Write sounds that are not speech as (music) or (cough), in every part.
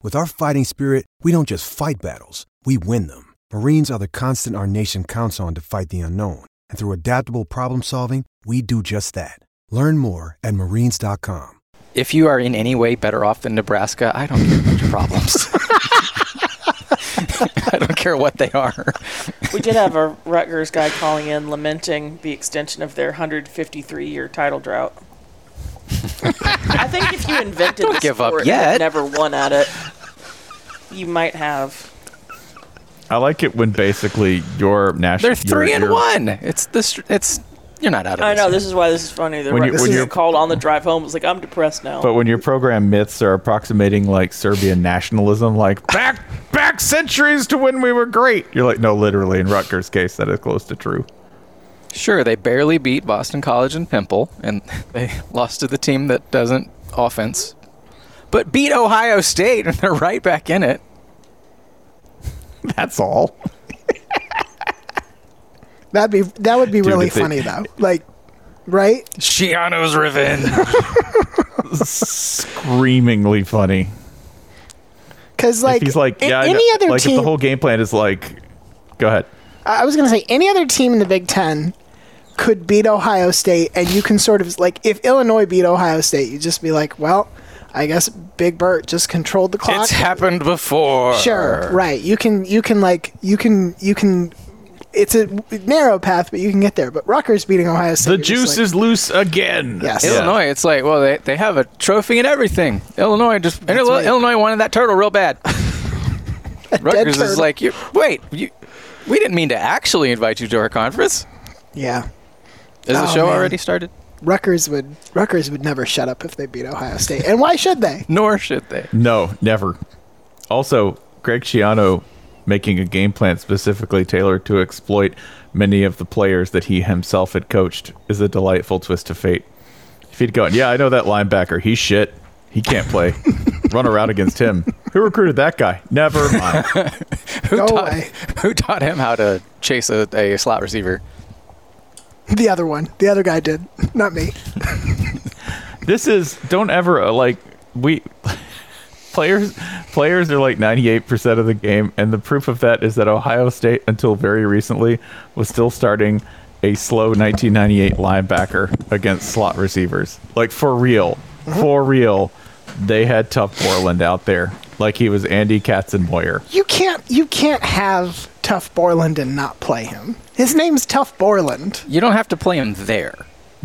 With our fighting spirit, we don't just fight battles, we win them. Marines are the constant our nation counts on to fight the unknown. And through adaptable problem solving, we do just that. Learn more at marines.com. If you are in any way better off than Nebraska, I don't care about your problems. (laughs) (laughs) I don't care what they are. We did have a Rutgers guy calling in lamenting the extension of their 153 year title drought. I think if you invented Don't the give up sport yet. and had never won at it, you might have. I like it when basically your national. They're three and one. It's this. It's you're not out of. I know this. this is why this is funny. The When you- Rutgers when guy you're- called on the drive home. It's like, I'm depressed now. But when your program myths are approximating like Serbian nationalism, like back back centuries to when we were great, you're like, no, literally in Rutgers' case, that is close to true. Sure, they barely beat Boston College and Pimple, and (laughs) they lost to the team that doesn't offense, but beat Ohio State, and they're right back in it. (laughs) That's all. (laughs) That'd be that would be Dude, really if they- funny though. Like, right? Schiano's revenge. Screamingly funny. Because like, if he's like, a- yeah, I any know- other like team. if the whole game plan is like, go ahead. I was gonna say any other team in the Big Ten could beat Ohio State, and you can sort of like if Illinois beat Ohio State, you just be like, well, I guess Big Bert just controlled the clock. it's happened before. Sure, right. You can you can like you can you can. It's a narrow path, but you can get there. But Rutgers beating Ohio State. The you're juice like- is loose again. Yes. Illinois, it's like, well, they, they have a trophy and everything. Illinois just That's Illinois, right. Illinois wanted that turtle real bad. (laughs) Rutgers is like, you, wait, you, we didn't mean to actually invite you to our conference. yeah. Is the Oh, show man. already started? Rutgers would Rutgers would never shut up if they beat Ohio State, and why should they? (laughs) Nor should they. No, never. Also, Greg Schiano making a game plan specifically tailored to exploit many of the players that he himself had coached is a delightful twist of fate. If he'd gone, yeah, I know that linebacker. He's shit. He can't play. (laughs) Run around against him. Who recruited that guy? Never mind. (laughs) Who Go taught, away. who taught him how to chase a, a slot receiver? The other one, the other guy did, not me. this is don't ever uh, like we (laughs) players players are like 98% of the game and the proof of that is that Ohio State until very recently was still starting a slow 1998 linebacker against slot receivers. Like for real. For real. They had tough Borland out there like he was Andy Katzenmoyer You can't you can't have Tuf Borland and not play him. His name's Tuf Borland. You don't have to play him there.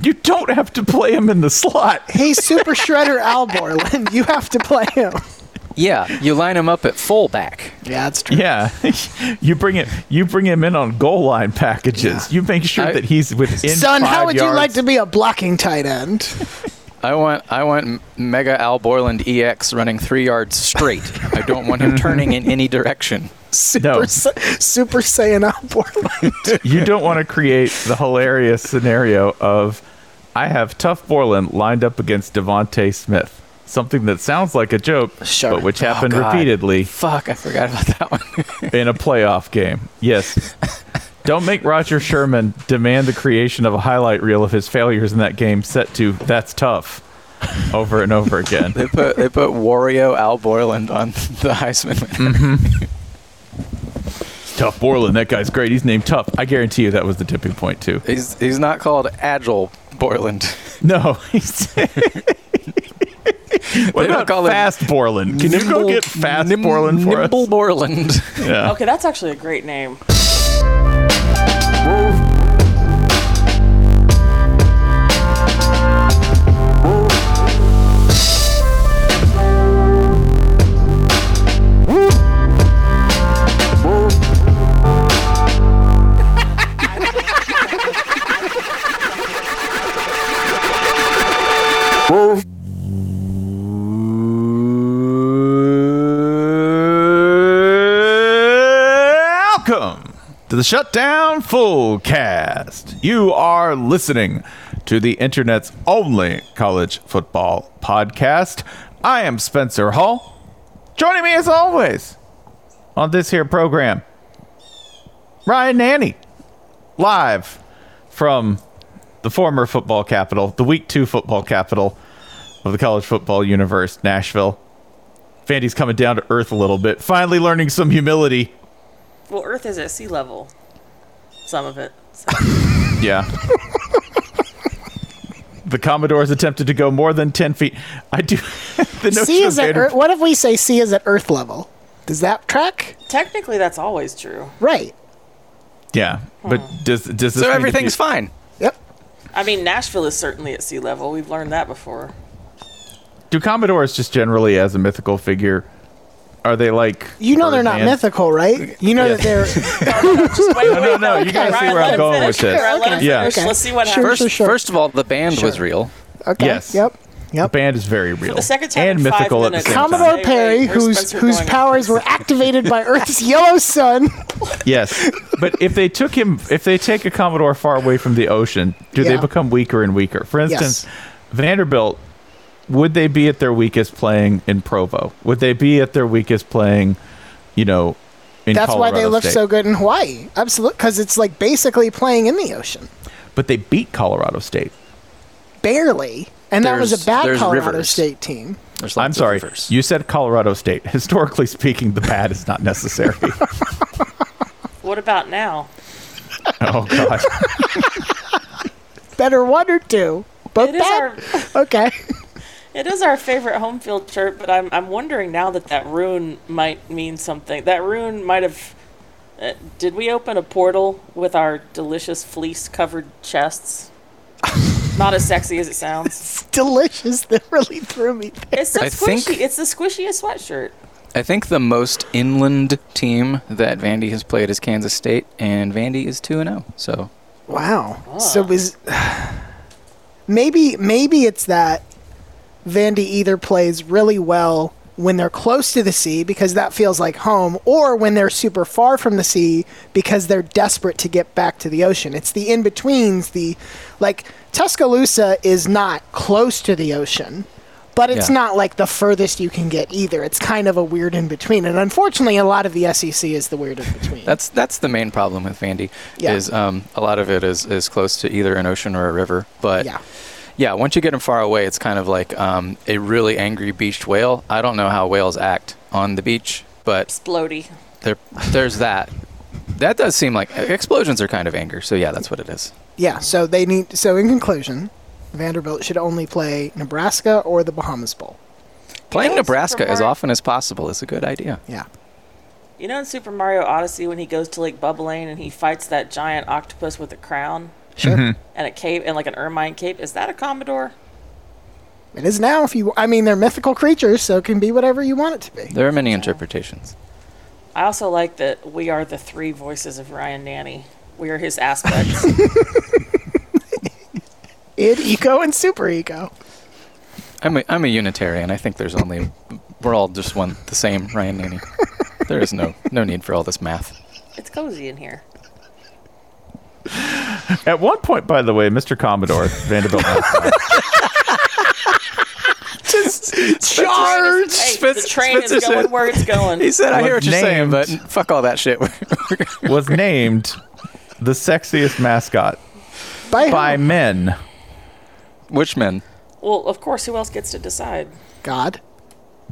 you don't have to play him in the slot (laughs) He's Super Shredder Al Borland. You have to play him. Yeah, you line him up at fullback. Yeah, that's true. Yeah, (laughs) you bring it. You bring him in on goal line packages. You make sure I- that he's within. Son, how five would you like to be a blocking tight end? (laughs) I want I want Mega Al Borland EX running three yards straight. I don't want him (laughs) turning in any direction. Super, No. Sa- Super Saiyan Al Borland. (laughs) You don't want to create the hilarious scenario of I have Tuf Borland lined up against DeVonta Smith. Something that sounds like a joke, Sure. but which oh, happened Oh, repeatedly Fuck, I forgot about that one. (laughs) in a playoff game. Yes. Don't make Rodger Sherman demand the creation of a highlight reel of his failures in that game set to that's tough. over and over again. They put they put Wario Al Borland on the Heisman. winner. Mm-hmm. Tuf Borland, that guy's great. He's named Tuf. I guarantee you that was the tipping point too. He's he's not called Agile Borland. No, he's. (laughs) what They don't about call him Fast Borland? Can you go get Fast Nim- Borland for Nimble us? Borland. Yeah. Okay, that's actually a great name. Welcome to the Shutdown Full Cast. You are listening to the internet's only college football podcast. I am Spencer Hall. Joining me as always on this here program, Ryan Nanni, live from the former football capital, the week two football capital of the college football universe, Nashville. Vandy's coming down to earth a little bit, finally learning some humility. Well, Earth is at sea level. Some of it. (laughs) Yeah. the Commodores attempted to go more than 10 feet. I do. the notion C of is at Vander- Earth, what if we say sea is at Earth level? Does that track? Technically, that's always true. Right. Yeah. But hmm. does, does this so everything's be- fine. Yep. I mean, Nashville is certainly at sea level. We've learned that before. Do Commodores just generally, as a mythical figure, are they like. You know they're not Birdman? mythical, right? You know that they're. (laughs) Just wait, No, no, no. You gotta see where let I'm going finish. with this. Ryan, let Yeah. Okay. Let's see what Sure, happens. sure, First, sure. first of all, the band was real. Okay. Yes. Yep. Yep. The band is very real. the second time and in five mythical at the same. Commodore Wait, Perry, wait, whose whose (laughs) powers were activated by Earth's yellow sun. (laughs) Yes, but if they took him, if they take a Commodore far away from the ocean, do they become weaker and weaker? For instance, Yes. Vanderbilt, would they be at their weakest playing in Provo? Would they be at their weakest playing, you know, in That's why they Colorado look State? so good in Hawaii. Absolutely, because it's like basically playing in the ocean, But they beat Colorado State. barely. And that was a bad there's Colorado rivers. State team. There's I'm of sorry, rivers. you said Colorado State. (laughs) Historically speaking, the bad is not necessary. (laughs) What about now? oh God, (laughs) Better one or two. Both It is bad. our Okay. It is our favorite home field shirt, but I'm I'm wondering now that that rune might mean something. That rune might have. Uh, did we open a portal with our delicious fleece-covered chests? (laughs) Not as sexy as it sounds. It's Delicious. That really threw me. There. It's so I squishy. think- It's the squishiest sweatshirt. I think the most inland team that Vandy has played is Kansas State, and Vandy is two and zero. So Wow. So is (sighs) maybe maybe it's that Vandy either plays really well when they're close to the sea because that feels like home, or when they're super far from the sea because they're desperate to get back to the ocean. It's the in betweens. The like Tuscaloosa is not close to the ocean. But it's Yeah. not like the furthest you can get either. It's kind of a weird in between. And unfortunately, a lot of the SEC is the weird in between. that's that's the main problem with Vandy. Yeah. Is um, a lot of it is is close to either an ocean or a river. But yeah. Yeah, once you get them far away, it's kind of like um, a really angry beached whale. I don't know how whales act on the beach, but Splody. there there's that. That does seem like explosions are kind of anger. So yeah, that's what it is. Yeah, so they need. So in conclusion, Vanderbilt should only play Nebraska or the Bahamas Bowl. Playing know, Nebraska as often as possible is a good idea. Yeah. You know in Super Mario Odyssey when he goes to Lake Bubbling and he fights that giant octopus with a crown Sure. Mm-hmm. and a cape and like an ermine cape? Is that a Commodore? It is now. If you, I mean, they're mythical creatures, so it can be whatever you want it to be. There are many interpretations. I also like that we are the three voices of Ryan Nanni. We are his aspects. (laughs) Id, ego, and super ego. I'm a, I'm a Unitarian. I think there's only we're all just one the same Ryan Nanni. There is no no need for all this math. it's cozy in here. (laughs) At one point, by the way, Mr. Commodore Vanderbilt. (laughs) just Charge! Hey, Spence- the train is going said- where it's going. He said, "I hear what Was you're saying, but fuck all that shit." (laughs) was named the sexiest mascot By, by men. Which men? Well, of course, who else gets to decide? God.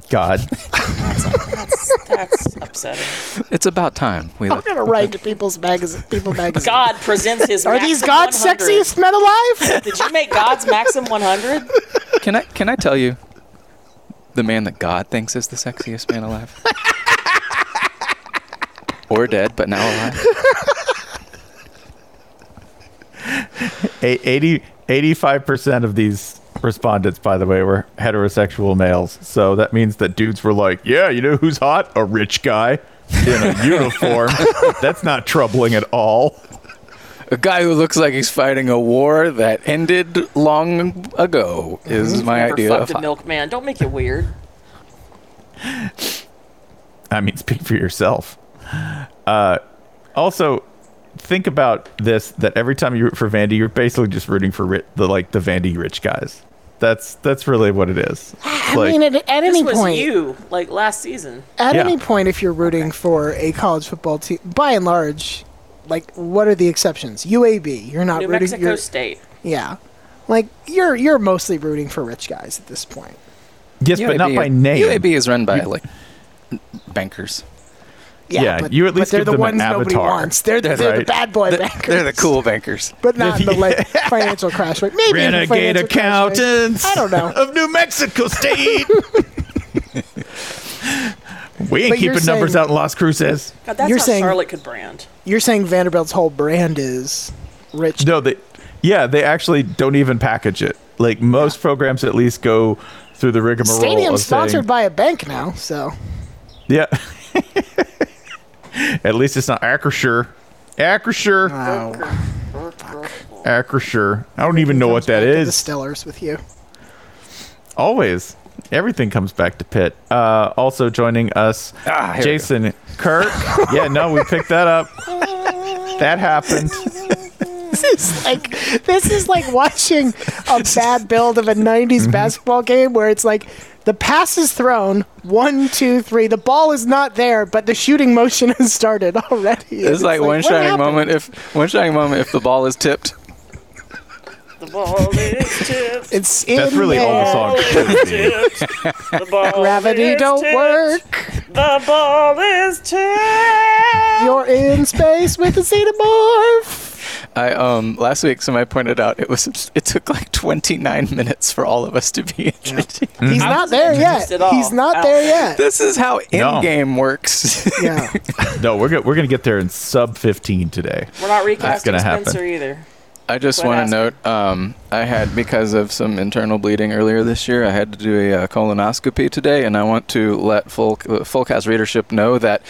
God. (laughs) That's that's upsetting. It's about time. We I'm gonna write to People's Magazine. People (laughs) Magazine. God presents his. Are these God's 100. sexiest men alive? (laughs) Did you make God's Maxim 100? Can I can I tell you the man that God thinks is the sexiest man alive? or dead, but now alive. A- 80, 85% of these respondents, by the way, were heterosexual males. So that means that dudes were like, yeah, you know who's hot? A rich guy in a (laughs) uniform. That's not troubling at all. A guy who looks like he's fighting a war that ended long ago is my Never idea fucked of a milkman. Don't make it weird. I mean, speak for yourself. Uh, also, think about this: that every time you root for Vandy, you're basically just rooting for ri- the like the Vandy rich guys. That's that's really what it is. I Like, mean, at, at This any was point, you, like last season. at Yeah. any point, if you're rooting for a college football team, by and large, like what are the exceptions? UAB, you're not New rooting. Mexico you're- State. Yeah, like you're you're mostly rooting for rich guys at this point. yes, but not by name. UAB is run by like bankers. Yeah, but, you at but least they're give the them ones an nobody avatar. wants. They're, the- they're the bad boy They're, bankers. they're the cool bankers. (laughs) but not the like (laughs) financial crash rate. Maybe Renegade financial rate. accountants. I don't know. (laughs) Of New Mexico State. we ain't But you're keeping numbers out in Las Cruces. God, that's You're how saying- Charlotte could brand. You're saying Vanderbilt's whole brand is rich. No, they, yeah, they actually don't even package it. Like most programs, at least go through the rigmarole. Stadium's of saying- sponsored by a bank now, so Yeah. At least it's not Acrisure. Acrisure. Acrisure. I don't even know what that back to. Distillers with you. Always. Everything comes back to Pitt. Uh, also joining us, Ah, here we go. Jason Kirk. yeah, no, we picked that up. (laughs) That happened. (laughs) This is like this is like watching a bad build of a '90s Mm-hmm. basketball game where it's like the pass is thrown, one, two, three. The ball is not there, but the shooting motion (laughs) has started already. It's like, one shining happened? moment if one shining moment if the ball is tipped. The ball is tipped. It's in That's really all the there. song should be. The ball (laughs) Gravity is don't tipped. work. The ball is tipped. You're in space with a xenomorph. I um last week somebody pointed out it was it took like 29 minutes for all of us to be introduced. He's not there yet. introduced at all. He's not Ow. there yet. This is how in-game works. Yeah. (laughs) No, we're go- we're gonna get there in sub 15 today. We're not recasting gonna happen. Spencer either. I just want to note, um, I had because of some internal bleeding earlier this year, I had to do a uh, colonoscopy today, and I want to let full uh, fullcast readership know that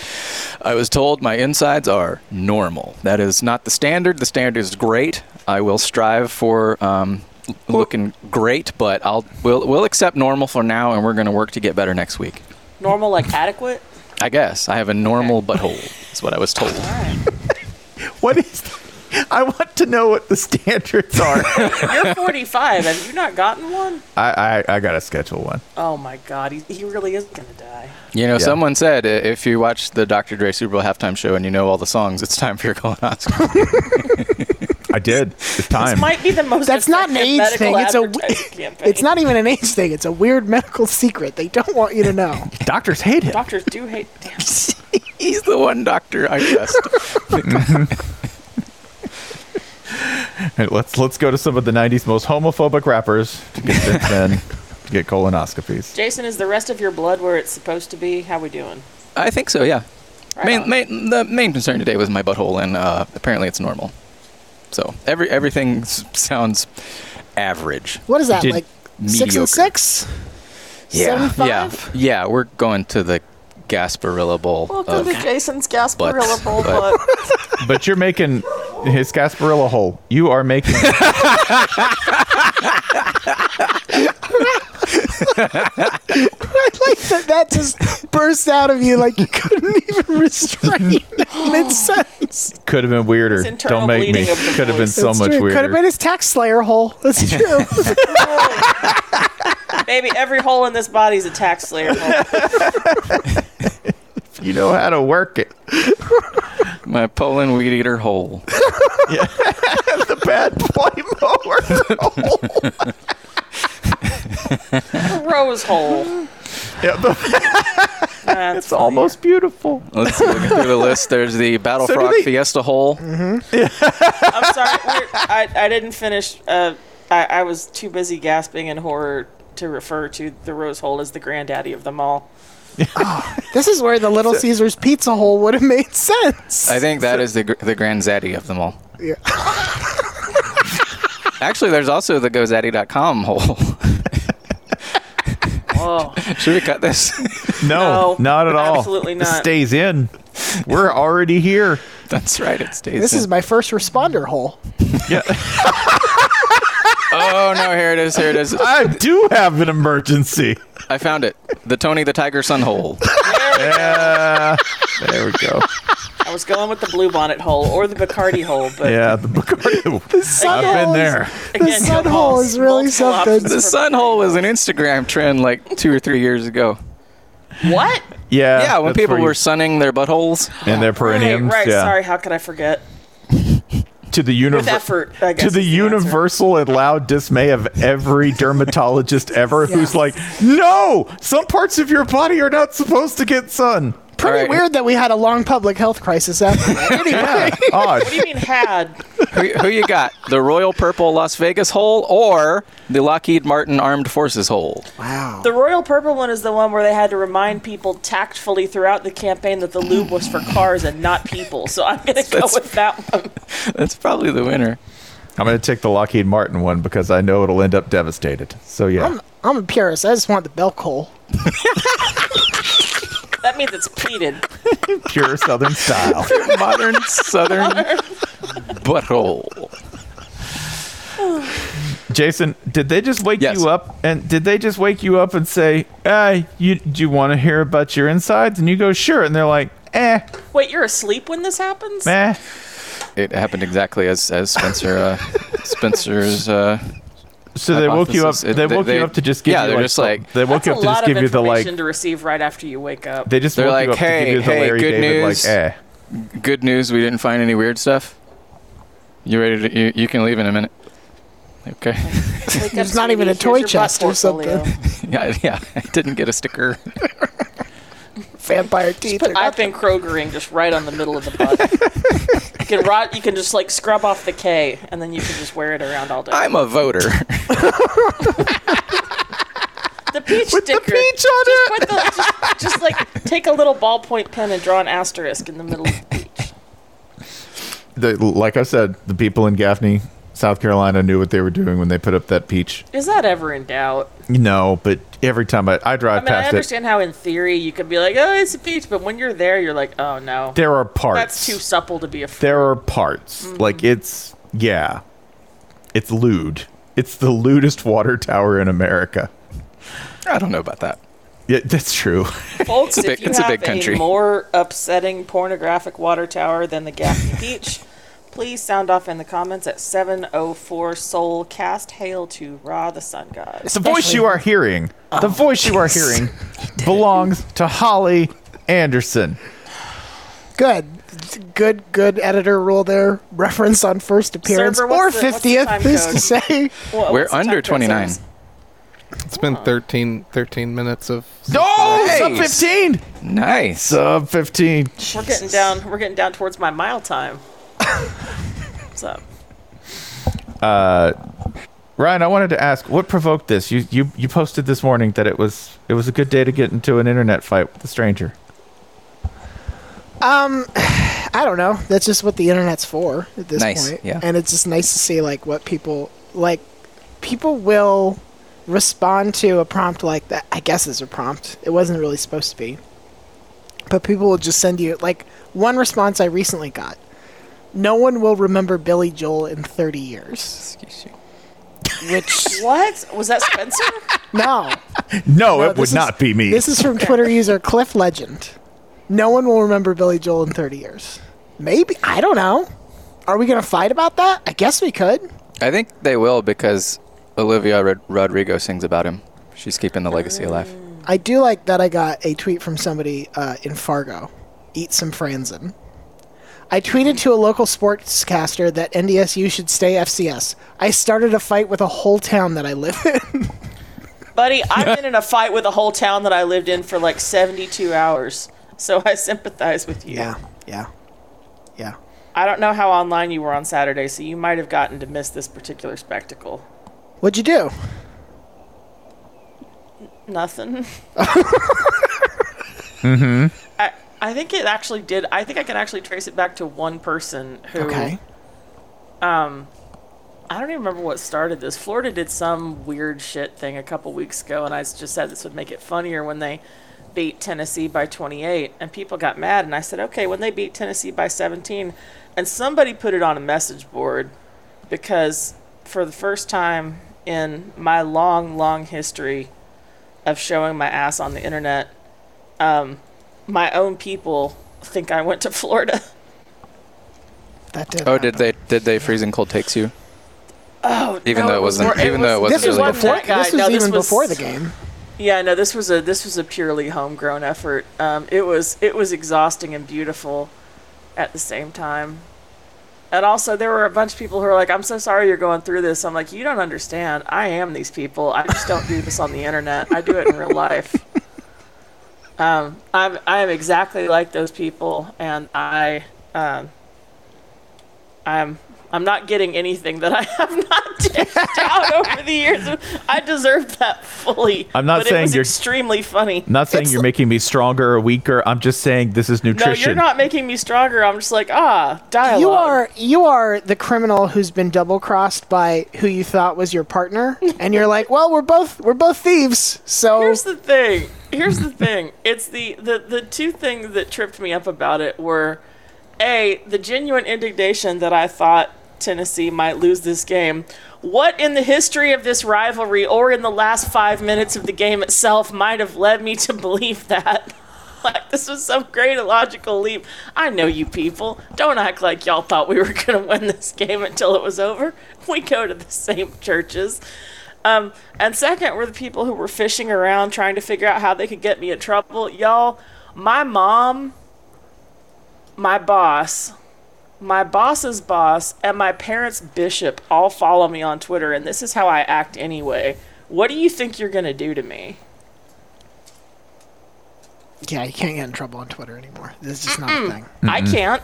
I was told my insides are normal. That is not the standard. The standard is great. I will strive for um, l- looking great, but I'll we'll we'll accept normal for now, and we're going to work to get better next week. Normal, like adequate. I guess I have a normal butthole. Is what I was told. (laughs) What is? (laughs) I want to know what the standards are. (laughs) You're 45. Have you not gotten one? I, I I gotta schedule one. Oh my God, he, he really is gonna die. You know, Yeah. someone said uh, if you watch the Dr. Dre Super Bowl halftime show and you know all the songs, it's time for your colonoscopy. (laughs) I did. It's time. This might be the most. That's not an effective age medical thing. It's a advertising campaign. it's not even an age thing. It's a weird medical secret. They don't want you to know. Doctors hate him. Doctors do hate. Damn. He's the one doctor I trust. Hey, let's let's go to some of the '90s most homophobic rappers to get their (laughs) men to get colonoscopies. Jason, is the rest of your blood where it's supposed to be? How we doing? I think so, yeah. Right main, main, the main concern today was my butthole, and uh, apparently it's normal. So every everything s- sounds average. What is that Did- like? Six mediocre. and six. Yeah, Seven, yeah, yeah. We're going to the Gasparilla Bowl. Welcome of to Jason's butts, Gasparilla Bowl but- butt. But you're making his Gasparilla hole. You are making. (laughs) I like that. That just burst out of you like you couldn't even restrain mid sentence. Could have been weirder. Internal Don't make me. bleeding of the Could have been voice. so much weirder. Could have been his tax slayer hole. That's (laughs) true. (laughs) Baby, every hole in this body is a tax slayer hole. if You know how to work it. my Poulan weed eater hole. (laughs) Yeah. (laughs) The bad boy mower. The (laughs) Rose Hole. Yeah, the- That's it's almost beautiful. Let's look through the list. There's the Battle So Frog they- Fiesta Hole. I'm sorry. I, I didn't finish. Uh, I, I was too busy gasping in horror to refer to the Rose Hole as the granddaddy of them all. (laughs) Ah, this is where the Little Caesars pizza hole would have made sense. I think that is the gr- the Grand Zaddy of them all. Yeah. (laughs) Actually, there's also the GoZaddy.com hole. Oh, (laughs) Should we cut this? No, No, not at all. absolutely It not. stays in. We're already here. That's right. It stays. This in. is my first responder hole. Yeah, Oh no! Here it is. Here it is. I do have an emergency. I found it. The Tony the Tiger Sun hole. Yeah, there we go. I was going with the Bluebonnet Hole or the Bacardi Hole, but Yeah, the Bacardi. the sun hole. I've been hole is- there. again, sun you hole have is really multiple something. options The Sun hole was an Instagram trend like two or three years ago. What? Yeah, Yeah, when that's people where you- were sunning their buttholes. and their Right, perineums. right. yeah, Sorry, how could I forget? To the universe. effort, to the answer. universal and loud dismay of every (laughs) dermatologist ever who's like, no, some parts of your body are not supposed to get sun. Pretty All right. weird that we had a long public health crisis after that. (laughs) Anyway, (laughs) Odd. What do you mean had? who, who you got? The Royal Purple Las Vegas hole or the Lockheed Martin Armed Forces hole? wow. The Royal Purple one is the one where they had to remind people tactfully throughout the campaign that the lube was for cars and not people. So I'm going to go with that one. (laughs) That's probably the winner. I'm going to take the Lockheed Martin one because I know it'll end up devastated. So, yeah. I'm, I'm a purist. I just want the bell hole. That means it's pleated. (laughs) Pure Southern style. Modern Southern butthole. Jason, did they just wake Yes. you up? And did they just wake you up and say, "Hey, you do you want to hear about your insides?" And you go, "Sure." And they're like, "Eh, Wait, you're asleep when this happens? meh." It happened exactly as as Spencer uh, Spencer's. Uh, So they woke you up. They they- woke they- you up to just give yeah, you they're like just the- like- they woke you up to just give you the like. information to receive right after you wake up. They just They're woke like, you up to "Hey, give you the hey, Larry good David news." like, eh. good news, we didn't find any weird stuff. You ready to? You, you can leave in a minute. Okay. Wake There's (laughs) not even a toy Here's your butt chest or something. (laughs) yeah, yeah. I didn't get a sticker. (laughs) Vampire teeth. Put are I've been Krogering just right on the middle of the butt. (laughs) you can rot. You can just like scrub off the K, and then you can just wear it around all day. I'm a voter. the peach With the sticker. peach on just it. Put the, just, just like take a little ballpoint pen and draw an asterisk in the middle of the peach. The, like I said, the people in Gaffney, South Carolina, knew what they were doing when they put up that peach. Is that ever in doubt? No, but every time I, I I drive mean, I past it, understand how in theory you could be like, oh, it's a peach, but when you're there, you're like, oh no, there are parts. that's too supple to be a fruit. there are parts. Mm-hmm. Like it's yeah, it's lewd. It's the lewdest water tower in America. I don't know about that. Yeah, that's true. (laughs) Folks, It's a if big- you it's a big country. more upsetting pornographic water tower than the Gaffney (laughs) Beach, please sound off in the comments at 704 Soul Cast Hail to Ra the Sun God. It's the voice you are hearing, the oh, voice you are hearing, (laughs) belongs to Holly Anderson. Good. Good, good editor rule there. Reference on first appearance Server, or the- 50th, please to say? What- We're what's the time under 29. says? It's been 13, 13 minutes of. Oh, Nice. sub 15. Nice. Sub 15. We're getting down. We're getting down towards my mile time. So Ryan, I wanted to ask, what provoked this? You you you posted this morning that it was it was a good day to get into an internet fight with a stranger. Um, (sighs) I don't know. That's just what the internet's for at this Nice, point. yeah. And it's just nice to see like what people like. People will respond to a prompt like that. I guess is a prompt. It wasn't really supposed to be. But people will just send you like one response I recently got. No one will remember Billy Joel in 30 years. Excuse you. Which (laughs) what was that, Spencer? no, (laughs) No, No, it would this is- not be me. This is from Twitter user Cliff Legend. No one will remember Billy Joel in 30 years. Maybe. I don't know. Are we going to fight about that? I guess we could. I think they will because Olivia Rod- Rodrigo sings about him. She's keeping the legacy alive. I do like that I got a tweet from somebody uh, in Fargo. Eat some Franzen. I tweeted to a local sportscaster that NDSU should stay FCS. I started a fight with a whole town that I live in. (laughs) Buddy, I've been in a fight with a whole town that I lived in for like 72 hours. So I sympathize with you. Yeah, yeah, yeah. I don't know how online you were on Saturday, so you might have gotten to miss this particular spectacle. What'd you do? Nothing. (laughs) mm-hmm. I, I think it actually did. I think I can actually trace it back to one person who. Okay. Um, I don't even remember what started this. Florida did some weird shit thing a couple weeks ago, and I just said this would make it funnier when they beat Tennessee by 28, and people got mad. And I said, okay, when they beat Tennessee by 17, and somebody put it on a message board because for the first time in my long, long history of showing my ass on the internet, um, my own people think I went to Florida. That did. Oh, did they did they freezing cold takes you? Oh, Even no, though it was wasn't- more- even though it was- wasn't This really wasn't before. guy. This was No, even was- before the game. Yeah, no, this was a this was a purely homegrown effort. Um, it was it was exhausting and beautiful at the same time. And also, there were a bunch of people who were like, "I'm so sorry you're going through this." I'm like, "You don't understand. I am these people. I just don't do this on the internet. I do it in real life." (laughs) Um, I'm I am exactly like those people, and I um, I'm I'm not getting anything that I have not (laughs) dished out over the years. I deserve that fully. I'm not but saying it was you're- extremely funny. I'm not saying It's you're li- making me stronger or weaker. I'm just saying this is nutrition. No, you're not making me stronger. I'm just like, ah, dialogue. You are you are the criminal who's been double crossed by who you thought was your partner, (laughs) and you're like, well, we're both we're both thieves. So Here's the thing. Here's the thing. It's the, the the two things that tripped me up about it were, a the genuine indignation that I thought Tennessee might lose this game. What in the history of this rivalry, or in the last five minutes of the game itself, might have led me to believe that? (laughs) Like this was some great illogical leap. I know you people. Don't act like y'all thought we were (laughs) gonna win this game until it was over. We go to the same churches. Um, and second were the people who were fishing around trying to figure out how they could get me in trouble. Y'all, my mom, my boss, my boss's boss, and my parents' bishop all follow me on Twitter, and this is how I act anyway. What do you think you're gonna do to me? yeah, you can't get in trouble on Twitter anymore. This is just not a thing. I can't.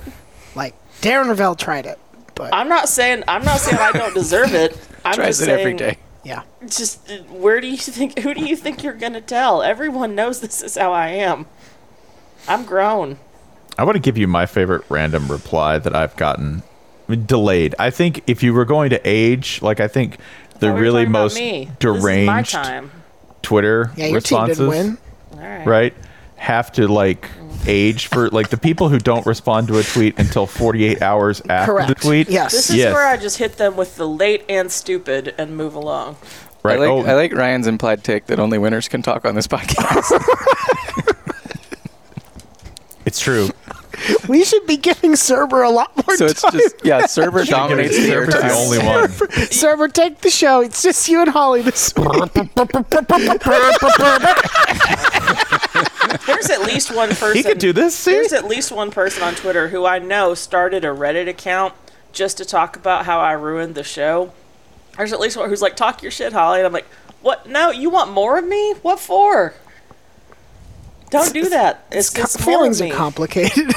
Like Darren Rovell tried it, but I'm not saying I'm not saying I don't deserve it. I'm Tries just it every saying, day. yeah. Just uh, where do you think? Who do you think you're gonna tell? Everyone knows this is how I am. I'm grown. I want to give you my favorite random reply that I've gotten I mean, delayed. I think if you were going to age, like I think the we're really most me. This deranged time. Twitter Yeah, responses, team win. All right. right, have to like age for like the people who don't respond to a tweet until 48 hours after the tweet. Yes. This is Yes. where I just hit them with the late and stupid and move along. right. I like, oh, I like Ryan's implied take that only winners can talk on this (laughs) podcast. it's true. (laughs) We should be giving Cerber a lot more so it's time. just yeah, server (laughs) dominates the Server's the only one. Cerber, take the show. It's just you and Holly this week. (laughs) There's at least one person. He could do this. See? There's at least one person on Twitter who I know started a Reddit account just to talk about how I ruined the show. There's at least one who's like, "Talk your shit, Holly," and I'm like, "What? No, you want more of me? What for? Don't do that. It's, Co- it's more feelings of are complicated.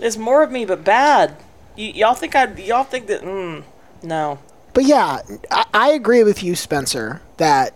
It's more of me, but bad. Y- y'all think I? Y'all think that? Mm, no. But yeah, I, I agree with you, Spencer, that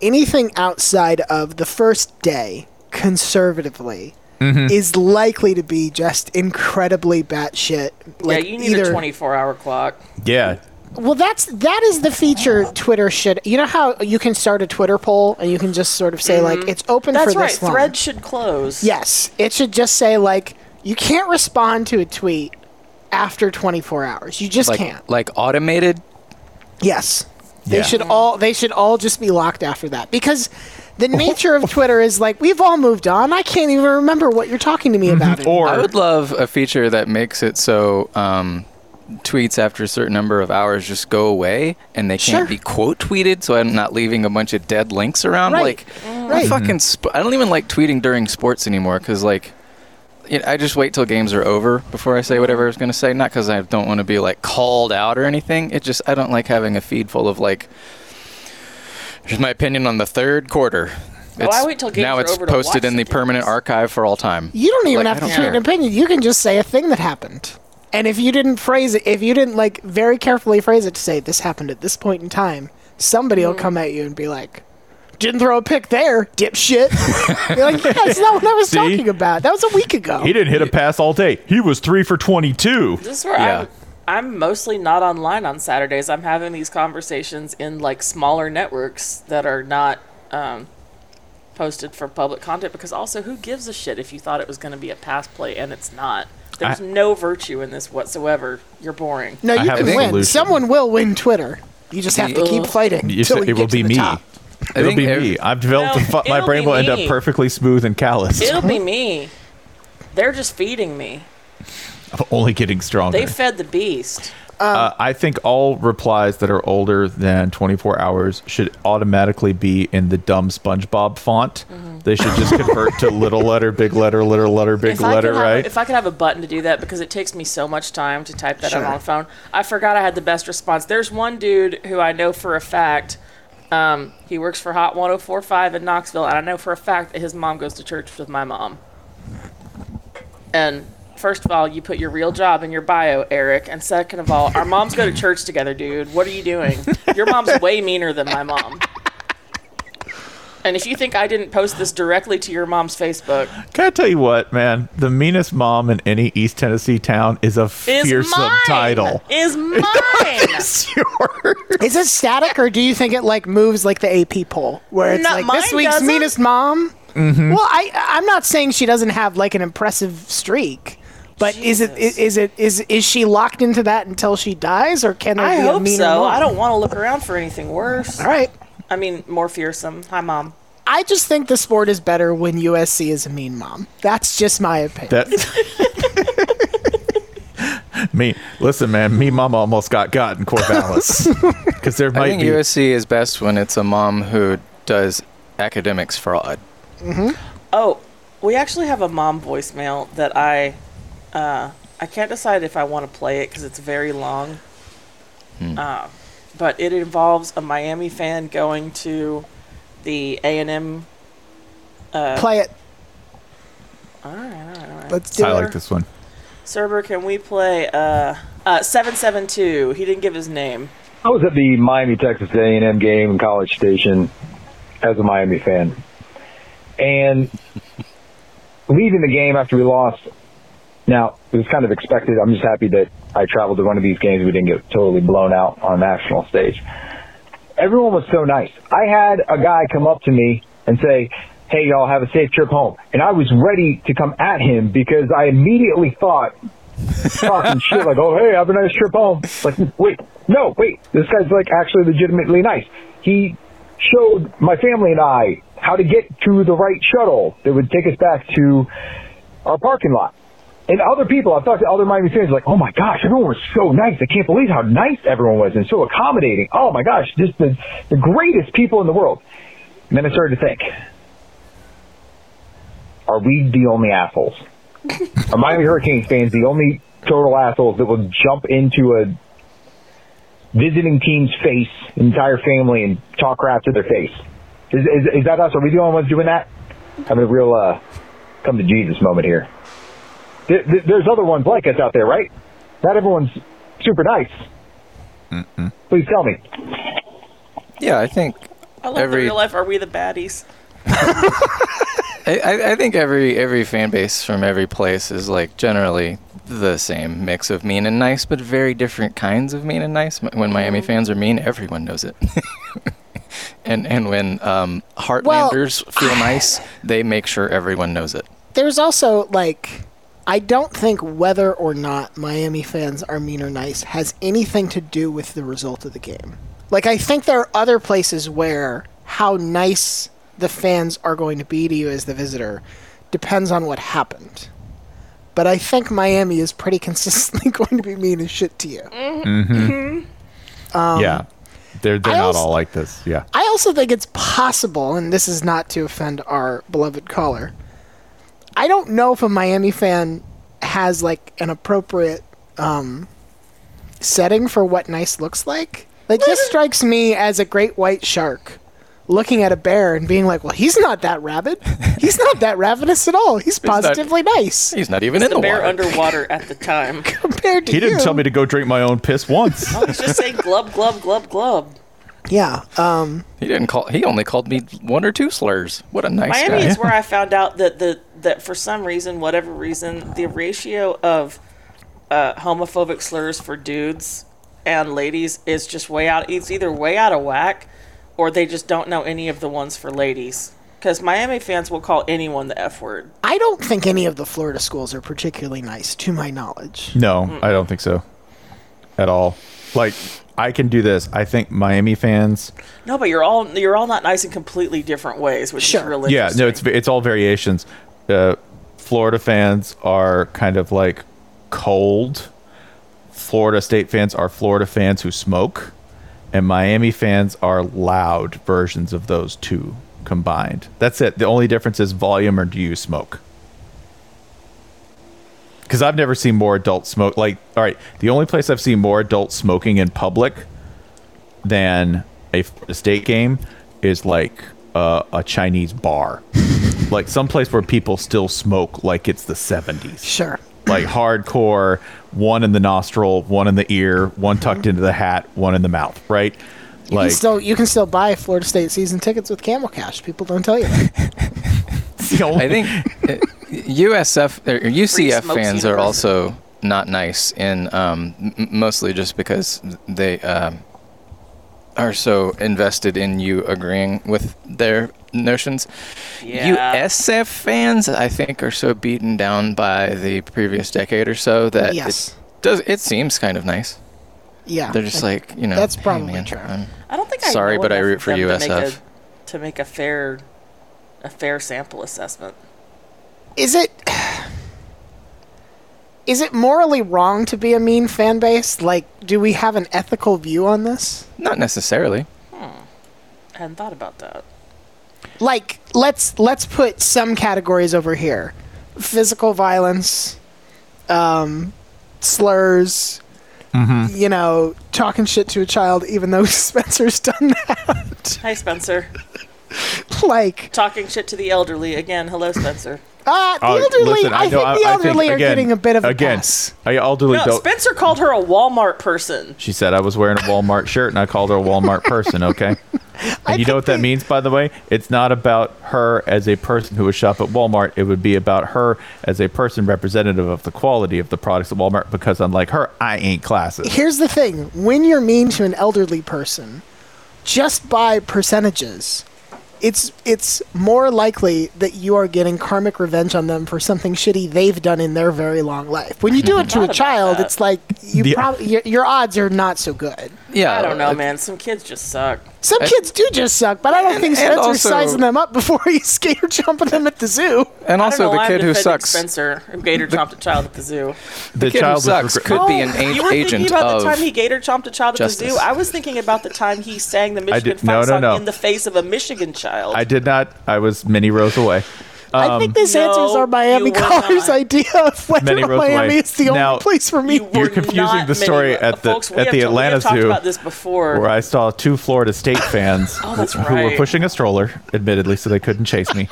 anything outside of the first day, conservatively, Mm-hmm. is likely to be just incredibly batshit. Like yeah, you need either, a 24-hour clock. Yeah. Well, that's that is the feature Twitter should. You know how you can start a Twitter poll and you can just sort of say like it's open Mm-hmm. That's for right. this long. Thread should close. Yes, it should just say like you can't respond to a tweet after 24 hours. You just Like can't. like automated. Yes. They Yeah. should all they should all just be locked after that because the (laughs) nature of Twitter is like we've all moved on. I can't even remember what you're talking to me about. Mm-hmm. Or I would love a feature that makes it so um, tweets after a certain number of hours just go away and they can't Sure. be quote tweeted, so I'm not leaving a bunch of dead links around. Right. Like, Right. I fucking, sp- I don't even like tweeting during sports anymore because like. You know, I just wait till games are over before I say whatever I was going to say. Not because I don't want to be like called out or anything. It just I don't like having a feed full of like Here's my opinion on the third quarter. Oh, I wait till games now are it's over to posted watch in the the permanent archive for all time. You don't even Like, have I to don't tweet an care. opinion. You can just say a thing that happened. And if you didn't phrase it, if you didn't like very carefully phrase it to say this happened at this point in time, somebody will mm. come at you and be like, "Didn't throw a pick there, dipshit." (laughs) You're like, "Yeah, that's not what I was See? talking about. That was a week ago." He didn't hit a pass all day. He was three for 22. This is where Yeah. I'm. I'm mostly not online on Saturdays. I'm having these conversations in like smaller networks that are not um, posted for public content because also who gives a shit if you thought it was going to be a pass play and it's not. There's I- no virtue in this whatsoever. You're boring. no, you have can win. solution. Someone will win Twitter. You just have to keep fighting You until said you it get will to be me. top. I It'll be ev- me. I've developed No, a fu- my it'll brain be will end up perfectly smooth and calloused. It'll be (laughs) me. They're just feeding me. I'm only getting stronger. They fed the beast. Uh, I think all replies that are older than 24 hours should automatically be in the dumb SpongeBob font. They should just convert to little letter, big letter, little letter, big if I letter, could have, right? If I could have a button to do that, because it takes me so much time to type that Sure. out on the phone. I forgot I had the best response. There's one dude who I know for a fact. Um, he works for Hot 1045 in Knoxville, and I know for a fact that his mom goes to church with my mom. And first of all, you put your real job in your bio, Eric. And second of all, our moms go to church together, dude. What are you doing? Your mom's (laughs) way meaner than my mom. And if you think I didn't post this directly to your mom's Facebook, Can I tell you what, man? The meanest mom in any East Tennessee town is a is fierce mine. subtitle. Is (laughs) mine. It's (laughs) yours. Is it static or do you think it like moves like the AP poll where it's No, like this week's doesn't. meanest mom? Mm-hmm. Well, I I'm not saying she doesn't have like an impressive streak, but is it Jesus. is it is is she locked into that until she dies, or can there I be a hope meaner so. mom? I don't want to look around for anything worse. All right. I mean, more fearsome. Hi, mom. I just think the sport is better when USC is a mean mom. That's just my opinion. That (laughs) me. Listen, man. Me, mama almost got got in Corvallis (laughs) because there I might think be. USC is best when it's a mom who does academics fraud. Mm-hmm. Oh, we actually have a mom voicemail that I, uh, I can't decide if I want to play it because it's very long. Uh, but it involves a Miami fan going to the A and M. Play it. All right, all right, all right. Let's do I it. like this one. Server, can we play uh, uh, seven seven two? He didn't give his name. I was at the Miami Texas A&M game in College Station as a Miami fan, and leaving the game after we lost. Now it was kind of expected. I'm just happy that I traveled to one of these games. We didn't get totally blown out on national stage. Everyone was so nice. I had a guy come up to me and say, "Hey, y'all, have a safe trip home," and I was ready to come at him because I immediately thought talking shit like, "Oh, hey, have a nice trip home." Like, wait, no, wait, this guy's like actually legitimately nice. He showed my family and I how to get to the right shuttle that would take us back to our parking lot. And other people, I've talked to other Miami fans, like, oh my gosh, everyone was so nice. I can't believe how nice everyone was and so accommodating. Oh my gosh, just the, the greatest people in the world. And then I started to think, are we the only assholes? (laughs) Are Miami Hurricanes fans the only total assholes that will jump into a visiting team's face, entire family, and talk crap to their face? Is, is, is that us? Are we the only ones doing that? Having a real uh, come to Jesus moment here. There, there- there's other ones like us out there, right? Not everyone's super nice. Please tell me. Yeah, I think I love Every- the real life. Are we the baddies? (laughs) I, I- I think every every fan base from every place is like generally the same mix of mean and nice, but very different kinds of mean and nice. When Miami fans are mean, everyone knows it. (laughs) and and when um, Heartlanders feel (sighs) nice, they make sure everyone knows it. There's also like I don't think whether or not Miami fans are mean or nice has anything to do with the result of the game. Like I think there are other places where how nice the fans are going to be to you as the visitor depends on what happened. But I think Miami is pretty (laughs) consistently going to be mean as shit to you. Mm-hmm. Mm-hmm. Um, yeah, they're they're I not also- all like this. Yeah, I also think it's possible, and this is not to offend our beloved caller. I don't know if a Miami fan has like an appropriate um, setting for what nice looks like. Like this strikes me as a great white shark looking at a bear and being like, "Well, he's not that rabid. He's not that ravenous at all. He's not- positively nice He's not even in The the, bear water. underwater at the (laughs) time. compared to He didn't you." tell me to go drink my own piss once. I was just saying glub, glub, glub, glub. Yeah. Um. He didn't call. He only called me one or two slurs. What a nice Miami guy. is where I (laughs) found out that the that for some reason, whatever reason, the ratio of uh, homophobic slurs for dudes and ladies is just way out. It's either way out of whack, or they just don't know any of the ones for ladies. Because Miami fans will call anyone the F word. I don't think any of the Florida schools are particularly nice, to my knowledge. No, I don't think so. At all. Like, I can do this. I think Miami fans. No, but you're all you're all not nice in completely different ways, which Sure. is really Yeah, no, it's it's all variations. Uh, Florida fans are kind of like cold. Florida State fans are Florida fans who smoke, and Miami fans are loud versions of those two combined. That's it. The only difference is volume or do you smoke? Because I've never seen more adult smoke. Like, all right, the only place I've seen more adult smoking in public than a State game is like uh, a Chinese bar, (laughs) like someplace where people still smoke like it's the '70s, Sure. like hardcore. One in the nostril, one in the ear, one tucked into the hat, one in the mouth. Right? You Like can still you can still buy Florida State season tickets with Camel Cash. People don't tell you that. (laughs) the only- I think USF or UCF Smokes fans are also not nice in um, m- mostly just because they um, are so invested in you agreeing with their notions. Yeah. USF fans, I think, are so beaten down by the previous decade or so that Yes. it does. It seems kind of nice. Yeah. They're just like you know. That's "Hey, probably man, true. I'm- I don't think I Sorry, know but I root for them to make USF. a- to make a fair a fair sample assessment. is it is it morally wrong to be a mean fan base? Like, do we have an ethical view on this? not necessarily. I hadn't thought about that. Like, let's let's put some categories over here: physical violence, um, slurs. You know, talking shit to a child, even though (laughs) Spencer's done that. Hi, Spencer. (laughs) like, Talking shit to the elderly again. Hello, Spencer. ah, the Uh, elderly. listen, I, know- think the elderly are again- getting a bit of a again. pass. I elderly No, don't. Spencer called her a Walmart person. She said I was wearing a Walmart shirt and I called her a Walmart person, okay? (laughs) And you know what that they- means, by the way? It's not about her as a person who would shop at Walmart. It would be about her as a person representative of the quality of the products at Walmart because unlike her, I ain't classes. Here's the thing: when you're mean to an elderly person, just by percentages, it's it's more likely that you are getting karmic revenge on them for something shitty they've done in their very long life. When you do it to (laughs) a child, that. it's like you Yeah. probably your, your odds are not so good. Yeah, I don't know, man. Some kids just suck. Some I- kids do just suck, but I don't And- think and Spencer's also- sizing them up before he's (laughs) skater jumping them at the zoo. And also the kid who sucks. Spencer, who gator chomped a child at the zoo. The, kid who child sucks regre- could oh, be an Oh, you were thinking about the time he gator chomped a child at justice. the zoo. I was thinking about the time he sang the Michigan did- no, fight no, song no. in the face of a Michigan child. I did not. I was many rows away. I um, think this no, answers our Miami you callers' idea of whether Many rows Miami away. is the Now- only place for me. You You're confusing the story many- at the- folks, at the Atlanta talked Zoo, about this before. Where I saw two Florida State (laughs) fans Oh, that's who who were pushing a stroller, admittedly, so they couldn't chase me.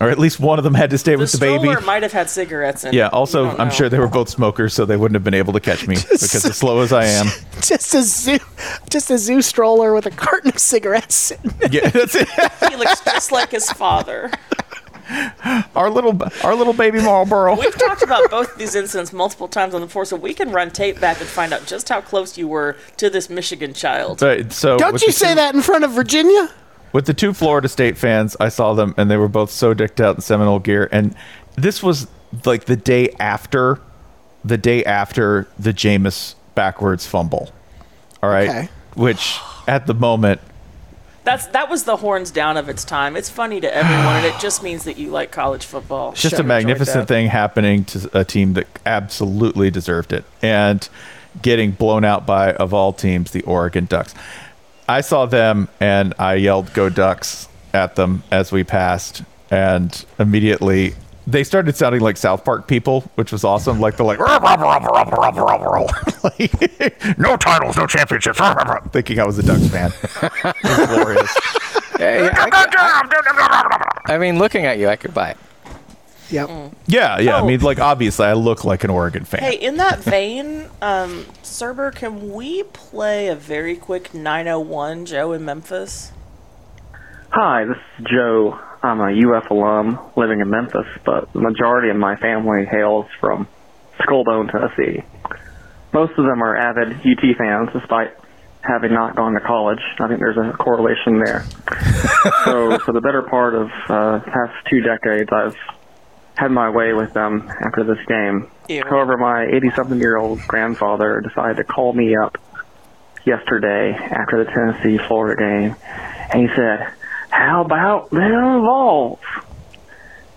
or at least one of them had to stay the with the baby. stroller might have had cigarettes in. Yeah, also, I'm know. sure they were both smokers, so they wouldn't have been able to catch me (laughs) because as slow as I am. (laughs) just a zoo, just a zoo stroller with a carton of cigarettes. Yeah, that's it. he looks just like his father. Our little, our little baby Marlboro. We've talked about both these incidents multiple times on the force, so we can run tape back and find out just how close you were to this Michigan child. Right, so Don't you say two- that in front of Virginia? with the two Florida State fans, I saw them and they were both so dicked out in Seminole gear. And this was like the day after, the day after the Jameis backwards fumble. All right, Okay. which at the moment, That's that was the horns down of its time. It's funny to everyone, and it just (sighs) means that you like college football. It's just Sure. a magnificent thing happening to a team that absolutely deserved it and getting blown out by of all teams the Oregon Ducks. I saw them and I yelled "Go Ducks" at them as we passed, and immediately they started sounding like South Park people, which was awesome. Like they're like, like no titles, no championships. Thinking I was a Ducks fan. (laughs) Glorious. Yeah, Yeah, yeah, I, I- I mean, looking at you, I could buy it. Yep. Yeah, yeah. I Oh. mean, like obviously, I look like an Oregon fan. Hey, in that vein, um, Cerber, can we play a very quick 901 Joe in Memphis? Hi, this is Joe. I'm a UF alum living in Memphis, but the majority of my family hails from Skullbone, Tennessee. Most of them are avid UT fans, despite having not gone to college. I think there's a correlation there. (laughs) so, for the better part of uh, past two decades, I've had my way with them after this game. Ew. However, my 80-something-year-old grandfather decided to call me up yesterday after the Tennessee Florida game, and he said, "How about them Vols?"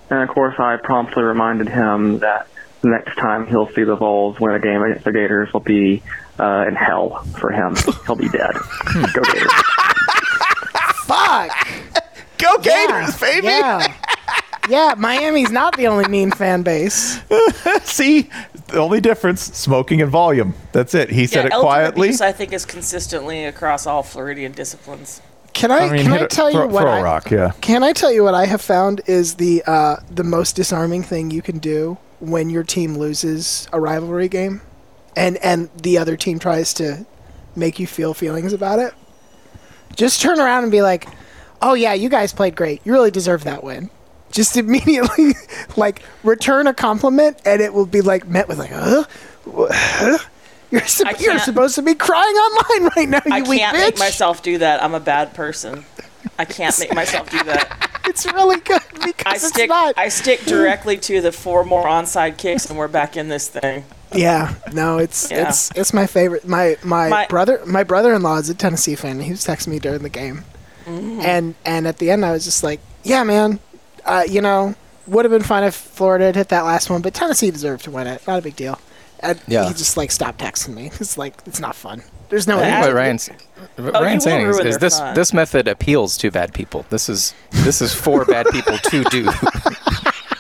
And of course, I promptly reminded him that the next time he'll see the Vols win a game against the Gators will be uh, in hell for him. He'll be dead. Go Gators! (laughs) Fuck. Go Gators, Yeah, baby. Yeah. Yeah, Miami's not the only mean fan base. (laughs) See, the only difference: smoking and volume. That's it. He said yeah, it quietly. abuse, I think, is consistently across all Floridian disciplines. Can I, I mean, can I it- tell throw, you what I, rock? Yeah. Can I tell you what I have found is the uh, the most disarming thing you can do when your team loses a rivalry game, and and the other team tries to make you feel feelings about it? Just turn around and be like, "Oh yeah, you guys played great. You really deserve that win." Just (laughs) immediately, like return a compliment, and it will be like met with like, "Huh." (laughs) You're, I you're supposed to be crying online right now, you I can't bitch. make myself do that. I'm a bad person. I can't make myself do that. (laughs) It's really good I because it's not. I stick directly to the four more onside kicks, and we're back in this thing. Yeah, no, it's Yeah. it's it's my favorite. My, my My- brother my brother-in-law is a Tennessee fan. He was texting me during the game, Mm. and and at the end I was just like, yeah, man, uh, you know, would have been fine if Florida had hit that last one, but Tennessee deserved to win it. Not a big deal. And Yeah. he just like stopped texting me. (laughs) It's like it's not fun. There's no. I think Yeah. what Ryan's, what Oh, Ryan's saying is, is this fun. this method appeals to bad people. This is this is for (laughs) bad people to do.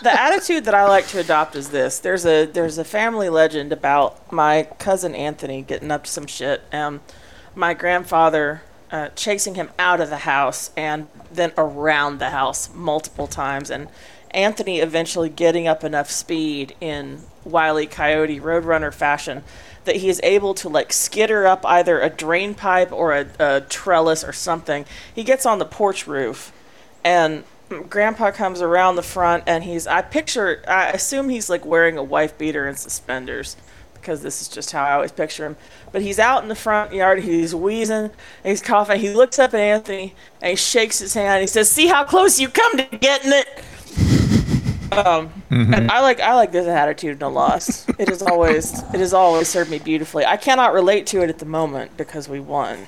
the attitude that I like to adopt is this. There's a there's a family legend about my cousin Anthony getting up to some shit and my grandfather uh, chasing him out of the house and then around the house multiple times and Anthony eventually getting up enough speed in Wiley. Coyote Roadrunner fashion that he is able to like skitter up either a drain pipe or a, a trellis or something. He gets on the porch roof and grandpa comes around the front and he's i picture i assume he's like wearing a wife beater and suspenders because this is just how i always picture him but he's out in the front yard he's wheezing he's coughing he looks up at anthony and he shakes his hand he says see how close you come to getting it (laughs) um, and I like I like this attitude no loss. It has always it has always served me beautifully. I cannot relate to it at the moment because we won.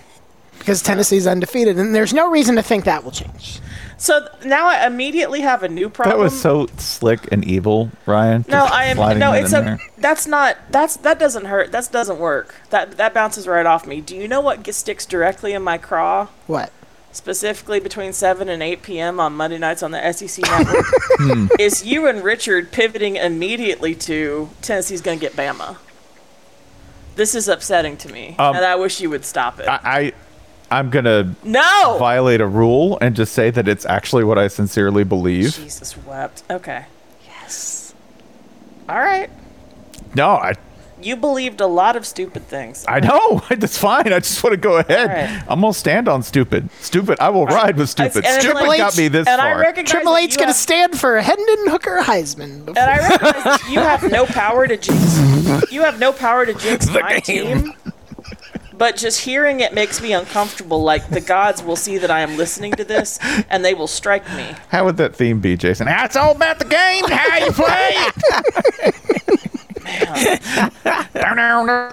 because Tennessee's undefeated, and there's no reason to think that will change. So now I immediately have a new problem. That was so slick and evil, Ryan. No, I am no. It's a. there. That's not. That's that doesn't hurt. That doesn't work. That that bounces right off me. Do you know what gets, sticks directly in my craw? What? Specifically between seven and eight p.m. on Monday nights on the SEC network, (laughs) is you and Richard pivoting immediately to Tennessee's going to get Bama. This is upsetting to me, Um, and I wish you would stop it. I, I I'm gonna no. violate a rule and just say that it's actually what I sincerely believe. Jesus wept. Okay. Yes. All right. No, I You believed a lot of stupid things. I know. (laughs) That's fine. I just want to go ahead. Alright. I'm gonna stand on stupid. Stupid. I will ride with stupid. and it's Stupid like- got me this and I far. recognize Triple that H's you going to have- stand for Hendon Hooker Heisman. And I (laughs) recognize that you have no power to jinx. (laughs) You have no power to jinx my team. But just hearing it makes me uncomfortable. Like the gods will see that I am listening to this, and they will strike me. How would that theme be, Jason? It's all about the game, how you play.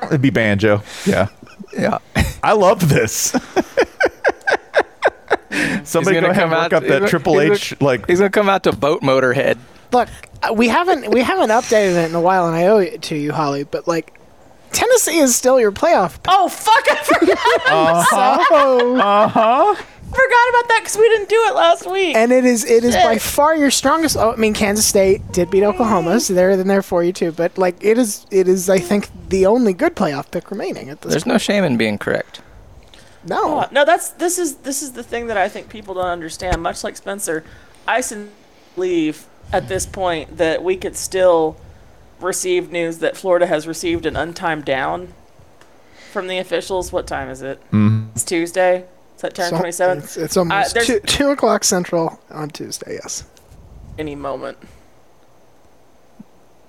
It'd be banjo. Yeah. Yeah. I love this. Somebody go gonna ahead come and work out- up that gonna- Triple he's H like He's gonna come out to boat motorhead. Look, uh, we haven't we haven't updated it in a while, and I owe it to you, Holly. But like, Tennessee is still your playoff. pick. Oh fuck! I forgot. (laughs) So, uh-huh. Forgot about that because we didn't do it last week. and it is it is by far your strongest. Oh, I mean, Kansas State did beat Oklahoma, so they're in there for you too. But like, it is it is I think the only good playoff pick remaining at this. There's no shame in being correct. No. Oh, no, that's this is this is the thing that I think people don't understand. Much like Spencer, I sin- believe at this point that we could still receive news that Florida has received an untimed down from the officials. What time is it? Mhm. It's Tuesday. September So- twenty seventh. It's, it's almost uh, there's- two, two o'clock central on Tuesday. Yes. any moment.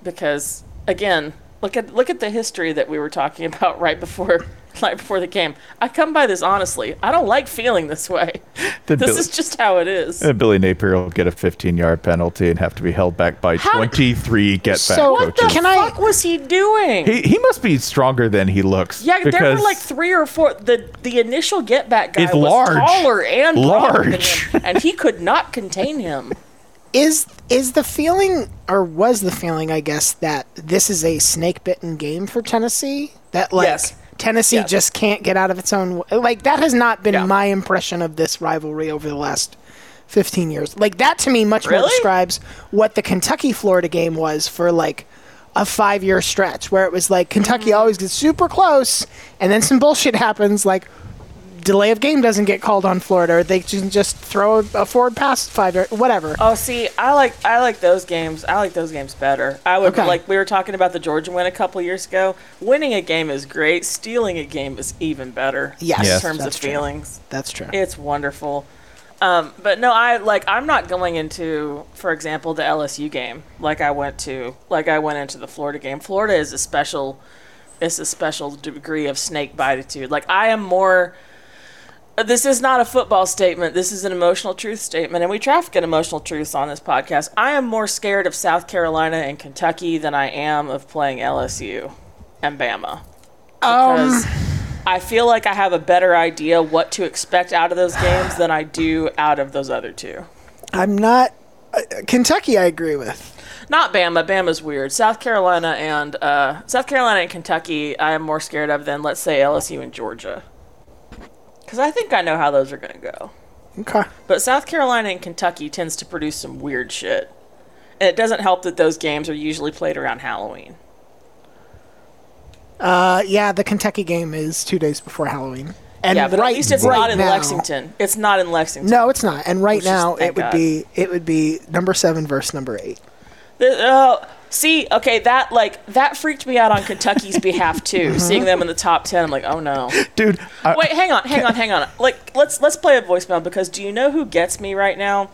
Because again, look at look at the history that we were talking (laughs) about right before right before the game. I come by this honestly. I don't like feeling this way. (laughs) (laughs) Then this Bill- is just how it is. And Billy Napier will get a 15 yard penalty and have to be held back by How- 23 get back So, coaches. What the fuck was he doing? he, he must be stronger than he looks. yeah, there were like three or four. The the initial get back guy It's was large. taller and broader than Large. him, (laughs) and he could not contain him. Is is the feeling, or was the feeling, I guess, that this is a snake bitten game for Tennessee? That like Yes. Tennessee just can't get out of its own. w- Like that has not been Yeah. my impression of this rivalry over the last fifteen years. Like that to me much more describes what the Kentucky Florida game was for like a five year stretch where it was like Kentucky Mm-hmm. always gets super close and then some bullshit happens like delay of game doesn't get called on Florida or they can just throw a forward pass five yard whatever. Oh, see, I like I like those games. I like those games better. I would Okay. like we were talking about the Georgia win a couple years ago. Winning a game is great. Stealing a game is even better. Yes, in terms that's of true. feelings, That's true. it's wonderful. Um, but no, I like I'm not going into, for example, the LSU game like I went to like I went into the Florida game. Florida is a special, it's a special degree of snake bititude. Like I am more. This is not a football statement. This is an emotional truth statement, and we traffic in emotional truths on this podcast. I am more scared of South Carolina and Kentucky than I am of playing LSU and Bama because I feel like I have a better idea what to expect out of those games than I do out of those other two. I'm not uh, Kentucky. I agree with. Not Bama. Bama's weird. South Carolina and uh, South Carolina and Kentucky, I am more scared of than let's say LSU and Georgia, because I think I know how those are going to go. Okay. But South Carolina and Kentucky tends to produce some weird shit. And it doesn't help that those games are usually played around Halloween. Uh, yeah, the Kentucky game is two days before Halloween. And yeah, but right, at least it's right not in now- Lexington. It's not in Lexington. No, it's not. And right Which is- now, it would God. be it would be number seven versus number eight. The- oh, see, okay, that like that freaked me out on Kentucky's behalf too. Mm-hmm. Seeing them in the top ten, I'm like, oh no. Dude, I- Wait, hang on, hang on, hang on. Like, let's let's play a voicemail because do you know who gets me right now?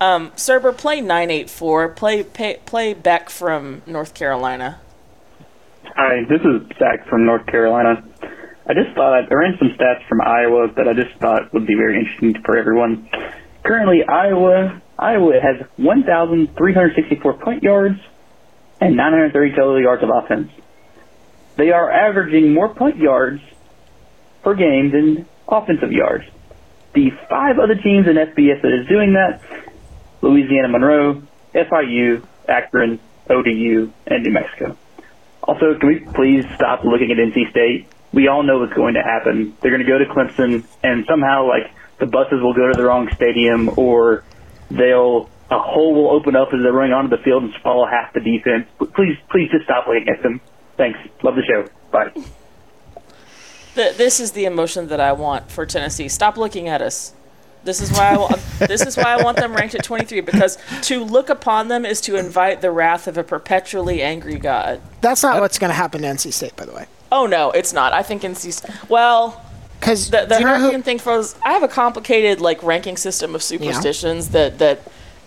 Um, Cerber, play nine eight four. Play pay, play Beck from North Carolina. Hi, this is Zach from North Carolina. I just thought I ran some stats from Iowa that I just thought would be very interesting for everyone. Currently, Iowa Iowa has 1,364 point yards and 930 total yards of offense. They are averaging more point yards per game than offensive yards. The five other teams in FBS that is doing that: Louisiana Monroe, FIU, Akron, ODU, and New Mexico. Also, can we please stop looking at NC State? We all know what's going to happen. They're going to go to Clemson, and somehow, like, the buses will go to the wrong stadium, or they'll a hole will open up as they're running onto the field and swallow half the defense. Please, please just stop looking at them. Thanks. Love the show. Bye. Th- this is the emotion that I want for Tennessee. Stop looking at us. This is why I want. (laughs) this is why I want them ranked at 23 because to look upon them is to invite the wrath of a perpetually angry God. That's not what's going to happen to NC State, by the way. Oh no, it's not. I think NC. Well, because the, the do you know who- hurricane thing froze. I have a complicated like ranking system of superstitions that that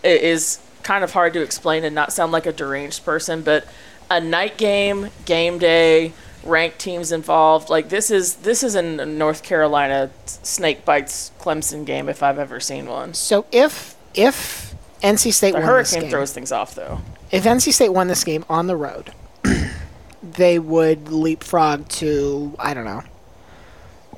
i- is kind of hard to explain and not sound like a deranged person. But a night game, game day, ranked teams involved. Like this is this is a North Carolina snake bites Clemson game if I've ever seen one. So if if NC State The won this hurricane game, throws things off though. if NC State won this game on the road, (clears throat) they would leapfrog to I don't know,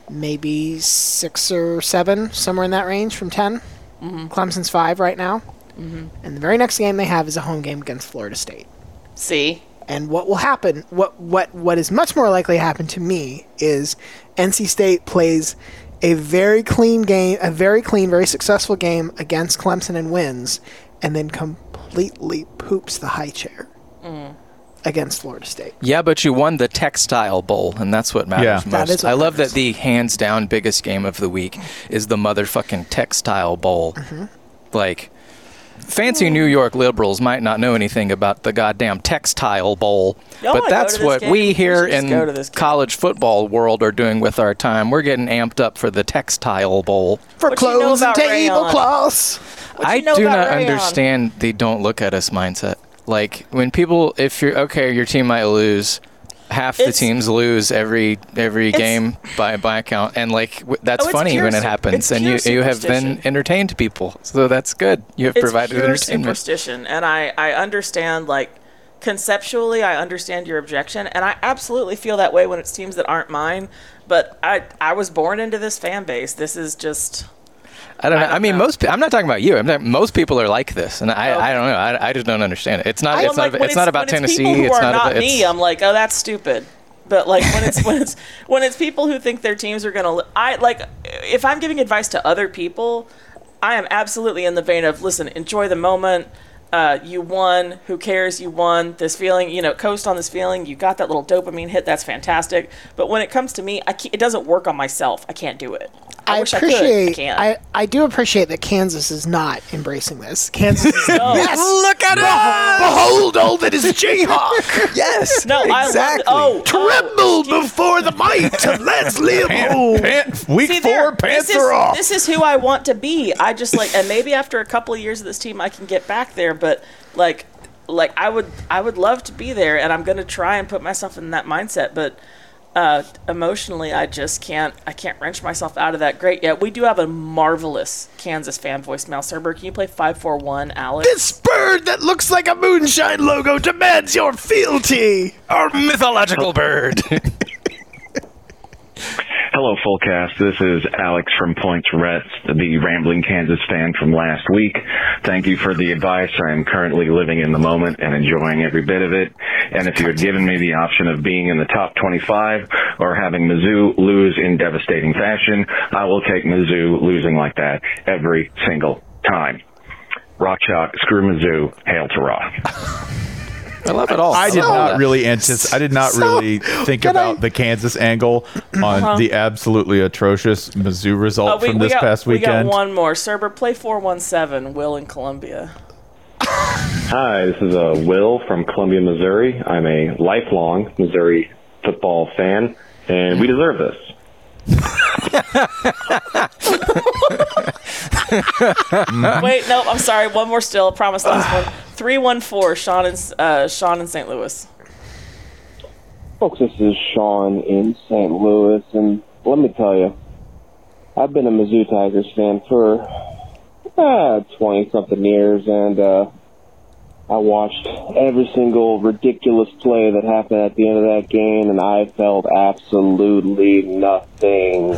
maybe six or seven, somewhere in that range from 10 Mhm. Clemson's five right now, Mhm. and the very next game they have is a home game against Florida State. See, And what will happen? What what what is much more likely to happen to me is NC State plays a very clean game, a very clean, very successful game against Clemson and wins, and then completely poops the high chair. Mm. against Florida State. Yeah, but you won the Textile Bowl, and that's what matters Yeah. most. That is what I love that the hands down biggest game of the week is the motherfucking Textile Bowl. Mm-hmm. Like, fancy hmm. New York liberals might not know anything about the goddamn Textile Bowl, Y'all but wanna that's what game? we We here should just in go to this game. college football world are doing with our time. We're getting amped up for the Textile Bowl. For What you know clothes and about table rayon? cloths. What I know do not rayon? understand the don't look at us mindset. Like when people, if you're okay, your team might lose. Half the It's- teams lose every every game by by account, and like w- that's Oh, funny pure when it happens, and you you have then entertained people, so that's good. You have it's provided pure entertainment. superstition, and I I understand like conceptually I understand your objection, and I absolutely feel that way when it's teams that aren't mine. But I I was born into this fan base. This is just I don't know. I I, don't mean, know. most. pe- I'm not talking about you. I'm talking, most people are like this, and I, Okay. I don't know. I, I just don't understand it. It's not. It's not. like, when It's not about Tennessee. It's it's not. not about, me. it's, I'm like, oh, that's stupid. But like when it's when it's (laughs) when it's people who think their teams are gonna, I like if I'm giving advice to other people, I am absolutely in the vein of listen, enjoy the moment. Uh, you won. Who cares? You won. This feeling, you know, coast on this feeling. You got that little dopamine hit. That's fantastic. But when it comes to me, I it doesn't work on myself. I can't do it. I, I wish I could. I appreciate. can't. I, I do appreciate that Kansas is not embracing this. Kansas is (laughs) No. yes. Look at us! Behold all that is (laughs) Jayhawk. Yes. no, exactly. I love. Oh, oh, Tremble before the might of Leslie Home. Pan- week See, four, there, pants this is, are off. This is who I want to be. I just like, and maybe after a couple of years of this team, I can get back there. But like, like I would, I would love to be there, and I'm gonna try and put myself in that mindset. But uh, emotionally, I just can't. I can't wrench myself out of that. Great. Yeah, we do have a marvelous Kansas fan voicemail. Server, can you play five four one, Alex? This bird that looks like a moonshine logo demands your fealty. Our mythological bird. (laughs) Hello, Fullcast. This is Alex from Points Rest, the rambling Kansas fan from last week. Thank you for the advice. I am currently living in the moment and enjoying every bit of it. And if you had given me the option of being in the top 25 or having Mizzou lose in devastating fashion, I will take Mizzou losing like that every single time. Rock chalk, screw Mizzou, hail to Raw. (laughs) I love it all. I did love not really anticipate. I did not So, really think about I- the Kansas angle (clears throat) on the absolutely atrocious Mizzou result Uh-huh. Oh, we, from we this got, past we got one more. Server, play four one seven. Will in Columbia. Hi, this is uh, Will from Columbia, Missouri. I'm a lifelong Missouri football fan, and we deserve this. (laughs) (laughs) Wait, no, I'm sorry. One more still. Promise last one. Three one four. Sean in uh, Sean in St. Louis. Folks, this is Sean in St. Louis, and let me tell you, I've been a Mizzou Tigers fan for uh, 20 something years, and uh, I watched every single ridiculous play that happened at the end of that game, and I felt absolutely nothing.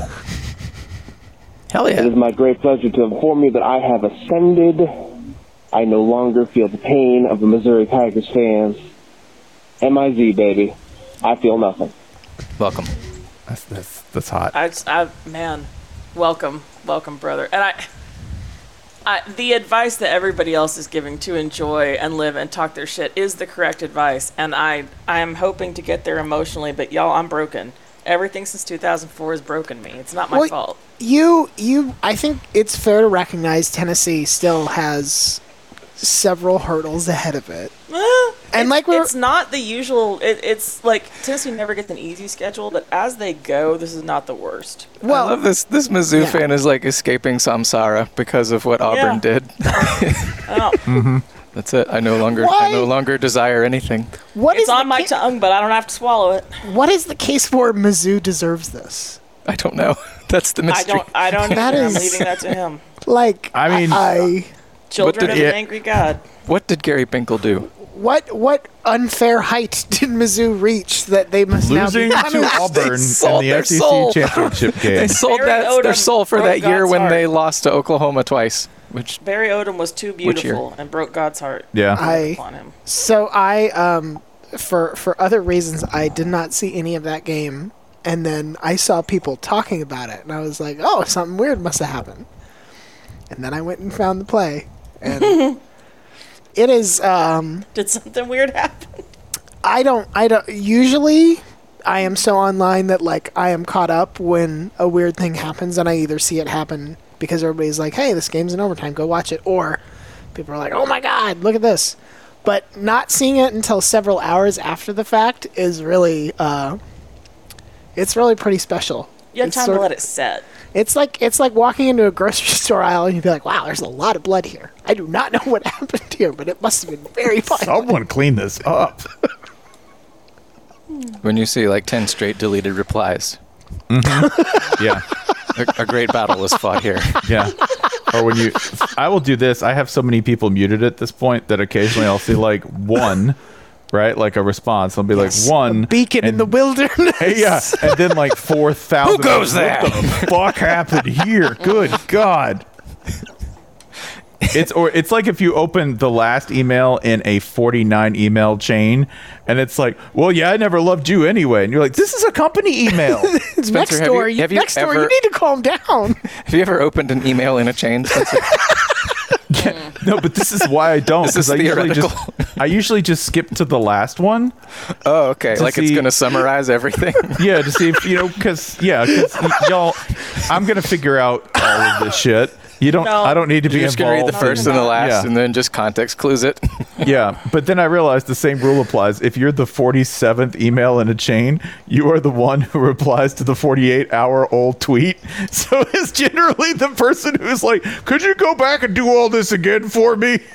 Hell yeah. It is my great pleasure to inform you that I have ascended. I no longer feel the pain of the Missouri Tigers fans. M-I-Z, baby. I feel nothing. Welcome. That's, that's, that's hot. I, I man, welcome, welcome, brother. And I, I, the advice that everybody else is giving to enjoy and live and talk their shit is the correct advice. And I, I am hoping to get there emotionally, but y'all, I'm broken. Everything since 2004 has broken me. It's not my Well, fault. You, you. I think it's fair to recognize Tennessee still has several hurdles ahead of it. Eh, and like we were- it's not the usual. It, it's like Tennessee never gets an easy schedule, but as they go, this is not the worst. I love this. This Mizzou fan is like escaping samsara because of what Auburn Yeah. did. (laughs) Oh, (laughs) That's it. I no longer. I no longer desire anything. What it's is on my ca- tongue, but I don't have to swallow it. What is the case for Mizzou deserves this? I don't know. (laughs) That's the I mystery. don't. I don't. That either. I'm leaving that to him. Like, I mean- I, Children did of an angry God. What did Gary Pinkel do? what what unfair height did Mizzou reach that they must Losing now be to Auburn (laughs) in the their SEC soul. championship (laughs) game. They sold Barry that Odom their soul for that year God's when heart. they lost to Oklahoma twice. Which Barry Odom was too beautiful and broke God's heart. Yeah. I on him. so I um for for other reasons I did not see any of that game and then I saw people talking about it and I was like, "Oh, something weird must have happened." And then I went and found the play and it is um Did something weird happen? I don't. I don't. Usually, I am so online that like I am caught up when a weird thing happens, and I either see it happen because everybody's like, "Hey, this game's in overtime, go watch it," or people are like, "Oh my god, look at this." But not seeing it until several hours after the fact is really, uh, it's really pretty special. You have It's time to let it set. It's like it's like walking into a grocery (laughs) store aisle and you'd be like, "Wow, there's a lot of blood here. I do not know what (laughs) happened here, but it must have been very fun." Someone clean this up. When you see like 10 straight deleted replies. Mm-hmm. yeah. A, a great battle was fought here. Yeah. Or when you, I will do this. I have so many people muted at this point that occasionally I'll see like one, right? Like a response. I'll be Yes, like one. a beacon in the wilderness. Hey, (laughs) yeah, and then like (laughs) four thousand. Who goes there? What the fuck happened here? Good (laughs) God! It's or it's like if you open the last email in a forty-nine email chain, and it's like, well, yeah, I never loved you anyway, and you're like, this is a company email. Spencer, next have door. you- You, have you next door. You need to calm down. Have you ever opened an email in a chain? Spencer? (laughs) no, but this is why I don't. This is I usually theoretical. just I usually just skip to the last one. oh, okay. To Like it's going to summarize everything. (laughs) Yeah, to see if you know, because yeah, because y'all, I'm gonna figure out all of this shit. You don't. No. I don't need to be You're just going to read the first and the last Yeah. and then just context clues it. (laughs) Yeah, but then I realized the same rule applies. If you're the 47th email in a chain, you are the one who replies to the 48 hour old tweet. (laughs) So it's generally the person who's like, "Could you go back and do all this again for me?" (laughs)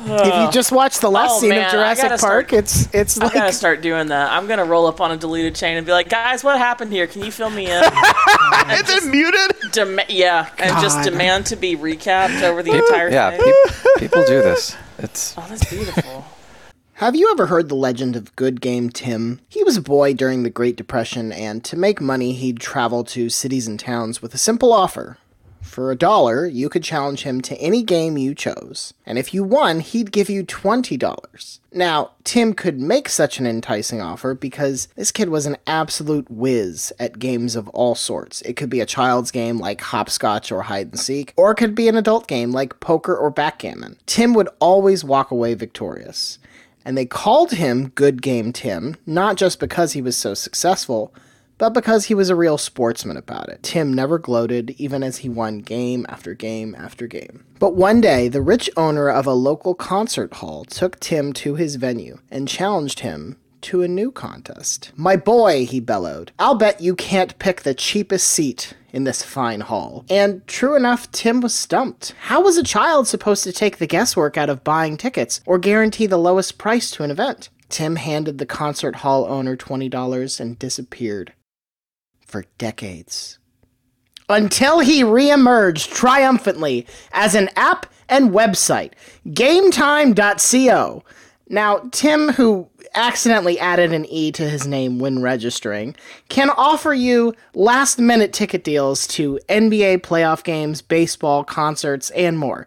if you just watch the last Oh, scene man, of Jurassic Park, start- it's it's I like gotta start doing that. I'm gonna roll up on a deleted chain and be like, guys, what happened here? Can you fill me in? (laughs) and then muted. Dem- yeah, and just demand to be recapped over the entire yeah, thing. peop- (laughs) people do this. It's oh, that's beautiful. Have you ever heard the legend of Good Game Tim? He was a boy during the Great Depression, and to make money, he'd travel to cities and towns with a simple offer. For a dollar, you could challenge him to any game you chose, and if you won, he'd give you $20. Now, Tim could make such an enticing offer because this kid was an absolute whiz at games of all sorts. It could be a child's game like hopscotch or hide and seek, or it could be an adult game like poker or backgammon. Tim would always walk away victorious. And they called him Good Game Tim, not just because he was so successful, but because he was a real sportsman about it. Tim never gloated, even as he won game after game after game. But one day, the rich owner of a local concert hall took Tim to his venue and challenged him to a new contest. My boy, he bellowed, I'll bet you can't pick the cheapest seat in this fine hall. And true enough, Tim was stumped. How was a child supposed to take the guesswork out of buying tickets or guarantee the lowest price to an event? Tim handed the concert hall owner $20 and disappeared for decades. Until he reemerged triumphantly as an app and website, GameTime.co. Now, Tim, who accidentally added an E to his name when registering, can offer you last minute ticket deals to NBA playoff games, baseball, concerts, and more.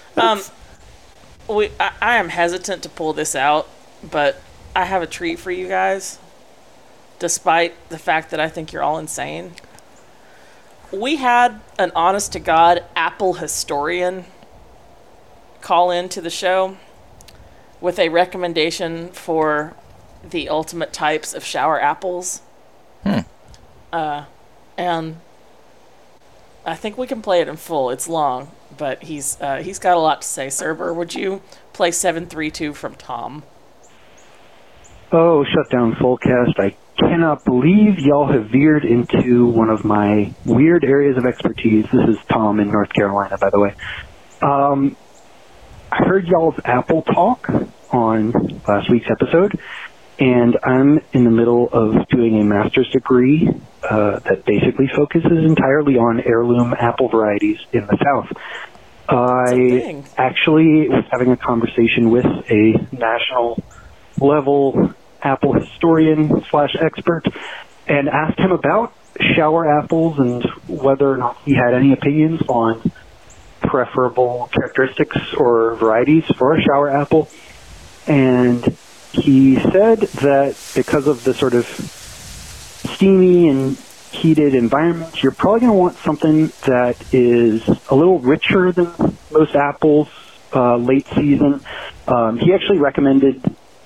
(laughs) Um, we, I, I am hesitant to pull this out, but I have a treat for you guys. Despite the fact that I think you're all insane, we had an honest to God Apple historian call into the show with a recommendation for the ultimate types of shower apples. Hmm. Uh, and I think we can play it in full. It's long, but he's uh, he's got a lot to say. Server, would you play seven three two from Tom? Oh, shut down Fullcast. I cannot believe y'all have veered into one of my weird areas of expertise. This is Tom in North Carolina, by the way. Um, I heard y'all's Apple talk on last week's episode, and I'm in the middle of doing a master's degree uh, that basically focuses entirely on heirloom apple varieties in the South. I actually was having a conversation with a national level Apple historian slash expert and asked him about shower apples and whether or not he had any opinions on preferable characteristics or varieties for a shower apple. And he said that because of the sort of steamy and heated environment, you're probably going to want something that is a little richer than most apples uh, late season. Um, he actually recommended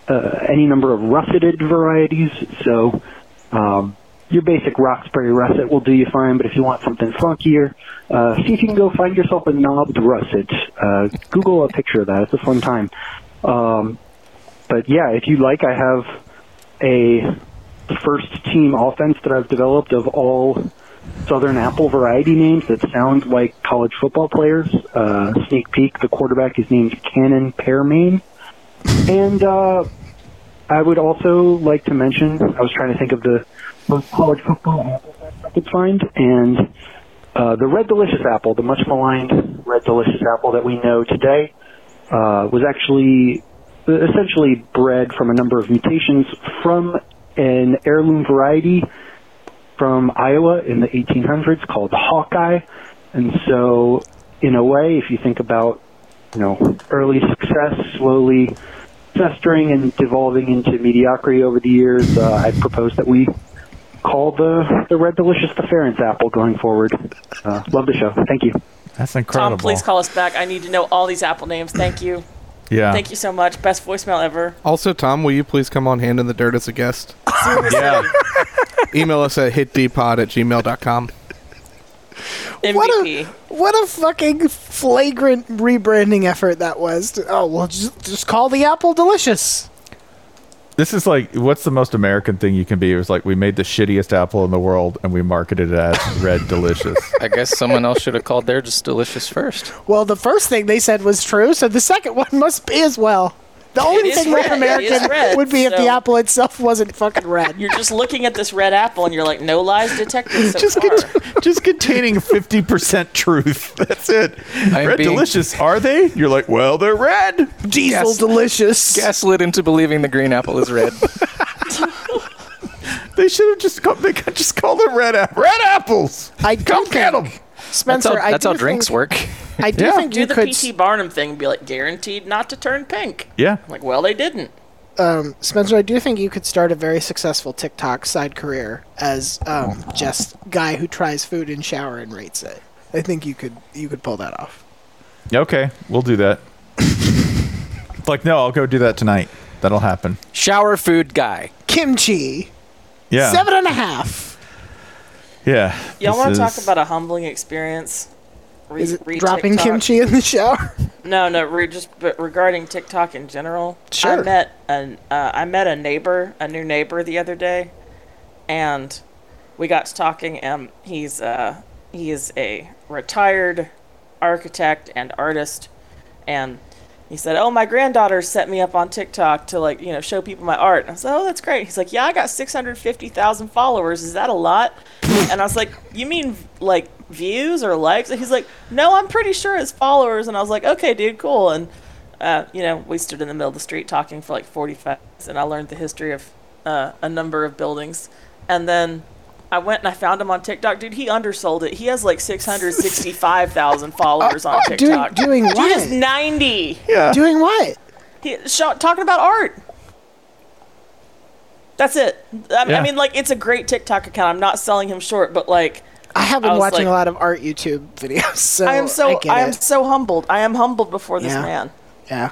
uh, any number of russeted varieties. So um, your basic Roxbury russet will do you fine, but if you want something funkier, uh, see if you can go find yourself a knobbed russet. Uh, Google a picture of that. It's a fun time. Um, but yeah, if you like, I have a first team offense that I've developed of all Southern Apple variety names that sound like college football players. Uh, sneak peek, the quarterback is named Cannon Pearmain. And uh, I would also like to mention, I was trying to think of the most college football apples I could find, and uh, the Red Delicious apple, the much maligned Red Delicious apple that we know today, uh, was actually essentially bred from a number of mutations from an heirloom variety from Iowa in the 1800s called Hawkeye. And so, in a way, if you think about, you know, early success slowly festering and devolving into mediocrity over the years, uh, I propose that we call the the Red Delicious the Ferentz apple going forward. Uh, love the show. Thank you. That's incredible. Tom, please call us back. I need to know all these Apple names. Thank you. Yeah. Thank you so much. Best voicemail ever. Also, Tom, will you please come on Hand in the Dirt as a guest? yeah. (laughs) Email us at hitdpod at gmail.com. What a what a fucking flagrant rebranding effort that was. Oh well, just just call the apple delicious. This is like, what's the most American thing you can be? It was like, we made the shittiest apple in the world and we marketed it as Red (laughs) Delicious. I guess someone else should have called theirs just delicious first. Well, the first thing they said was true, so the second (laughs) one must be as well. The only is thing red. more It is American red, would be if the apple itself wasn't fucking red. You're just looking at this red apple and you're like, no lies detected so just, far. cont- just containing 50% truth. (laughs) That's it. I'm red being- Delicious, are they? You're like, well, they're red. Diesel Gas- delicious. Gaslit into believing the green apple is red. (laughs) They should have just called, they could just called them red, app- red apples. I do Come get them. Spencer, that's how, I that's do how drinks think- work. I do Yeah. think Do you the could. P.T. Barnum thing and be like, guaranteed not to turn pink. Yeah. I'm like, well, they didn't. um, Spencer, I do think you could start a very successful TikTok side career as um, just guy who tries food in shower and rates it. I think you could you could pull that off. Okay, we'll do that. (laughs) like, no, I'll go do that tonight. That'll happen. Shower food guy. Kimchi, Yeah. seven and a half. Yeah. Y'all want to talk about a humbling experience? Re- Is it re- dropping TikTok? kimchi in the shower? No, no. Re- just but regarding TikTok in general. Sure. I met an uh, I met a neighbor, a new neighbor the other day, and we got to talking. And he's uh, he is a retired architect and artist, and he said, "Oh, my granddaughter set me up on TikTok to like you know show people my art." And I said, "Oh, that's great." He's like, "Yeah, I got six hundred fifty thousand followers. Is that a lot?" and I was like, "You mean like views or likes?" And he's like, "No, I'm pretty sure it's followers." And I was like, "Okay, dude, cool." And uh, you know, we stood in the middle of the street talking for like forty-five minutes, and I learned the history of uh, a number of buildings, and then. I went and I found him on TikTok, dude. He undersold it. He has like six hundred sixty-five thousand followers on (laughs) doing- TikTok. doing Dude what? has ninety. Yeah. Doing what? He, sh- talking about art. That's it. I, Yeah. I mean, like, it's a great TikTok account. I'm not selling him short, but like, I have been I watching like- a lot of art YouTube videos, (laughs) so I am so get I, am it. so humbled. I am humbled before this Yeah. man. yeah.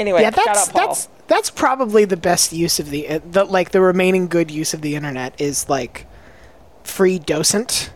Anyway, yeah, that's that's that's probably the best use of the, uh, the like the remaining good use of the internet is like free docent.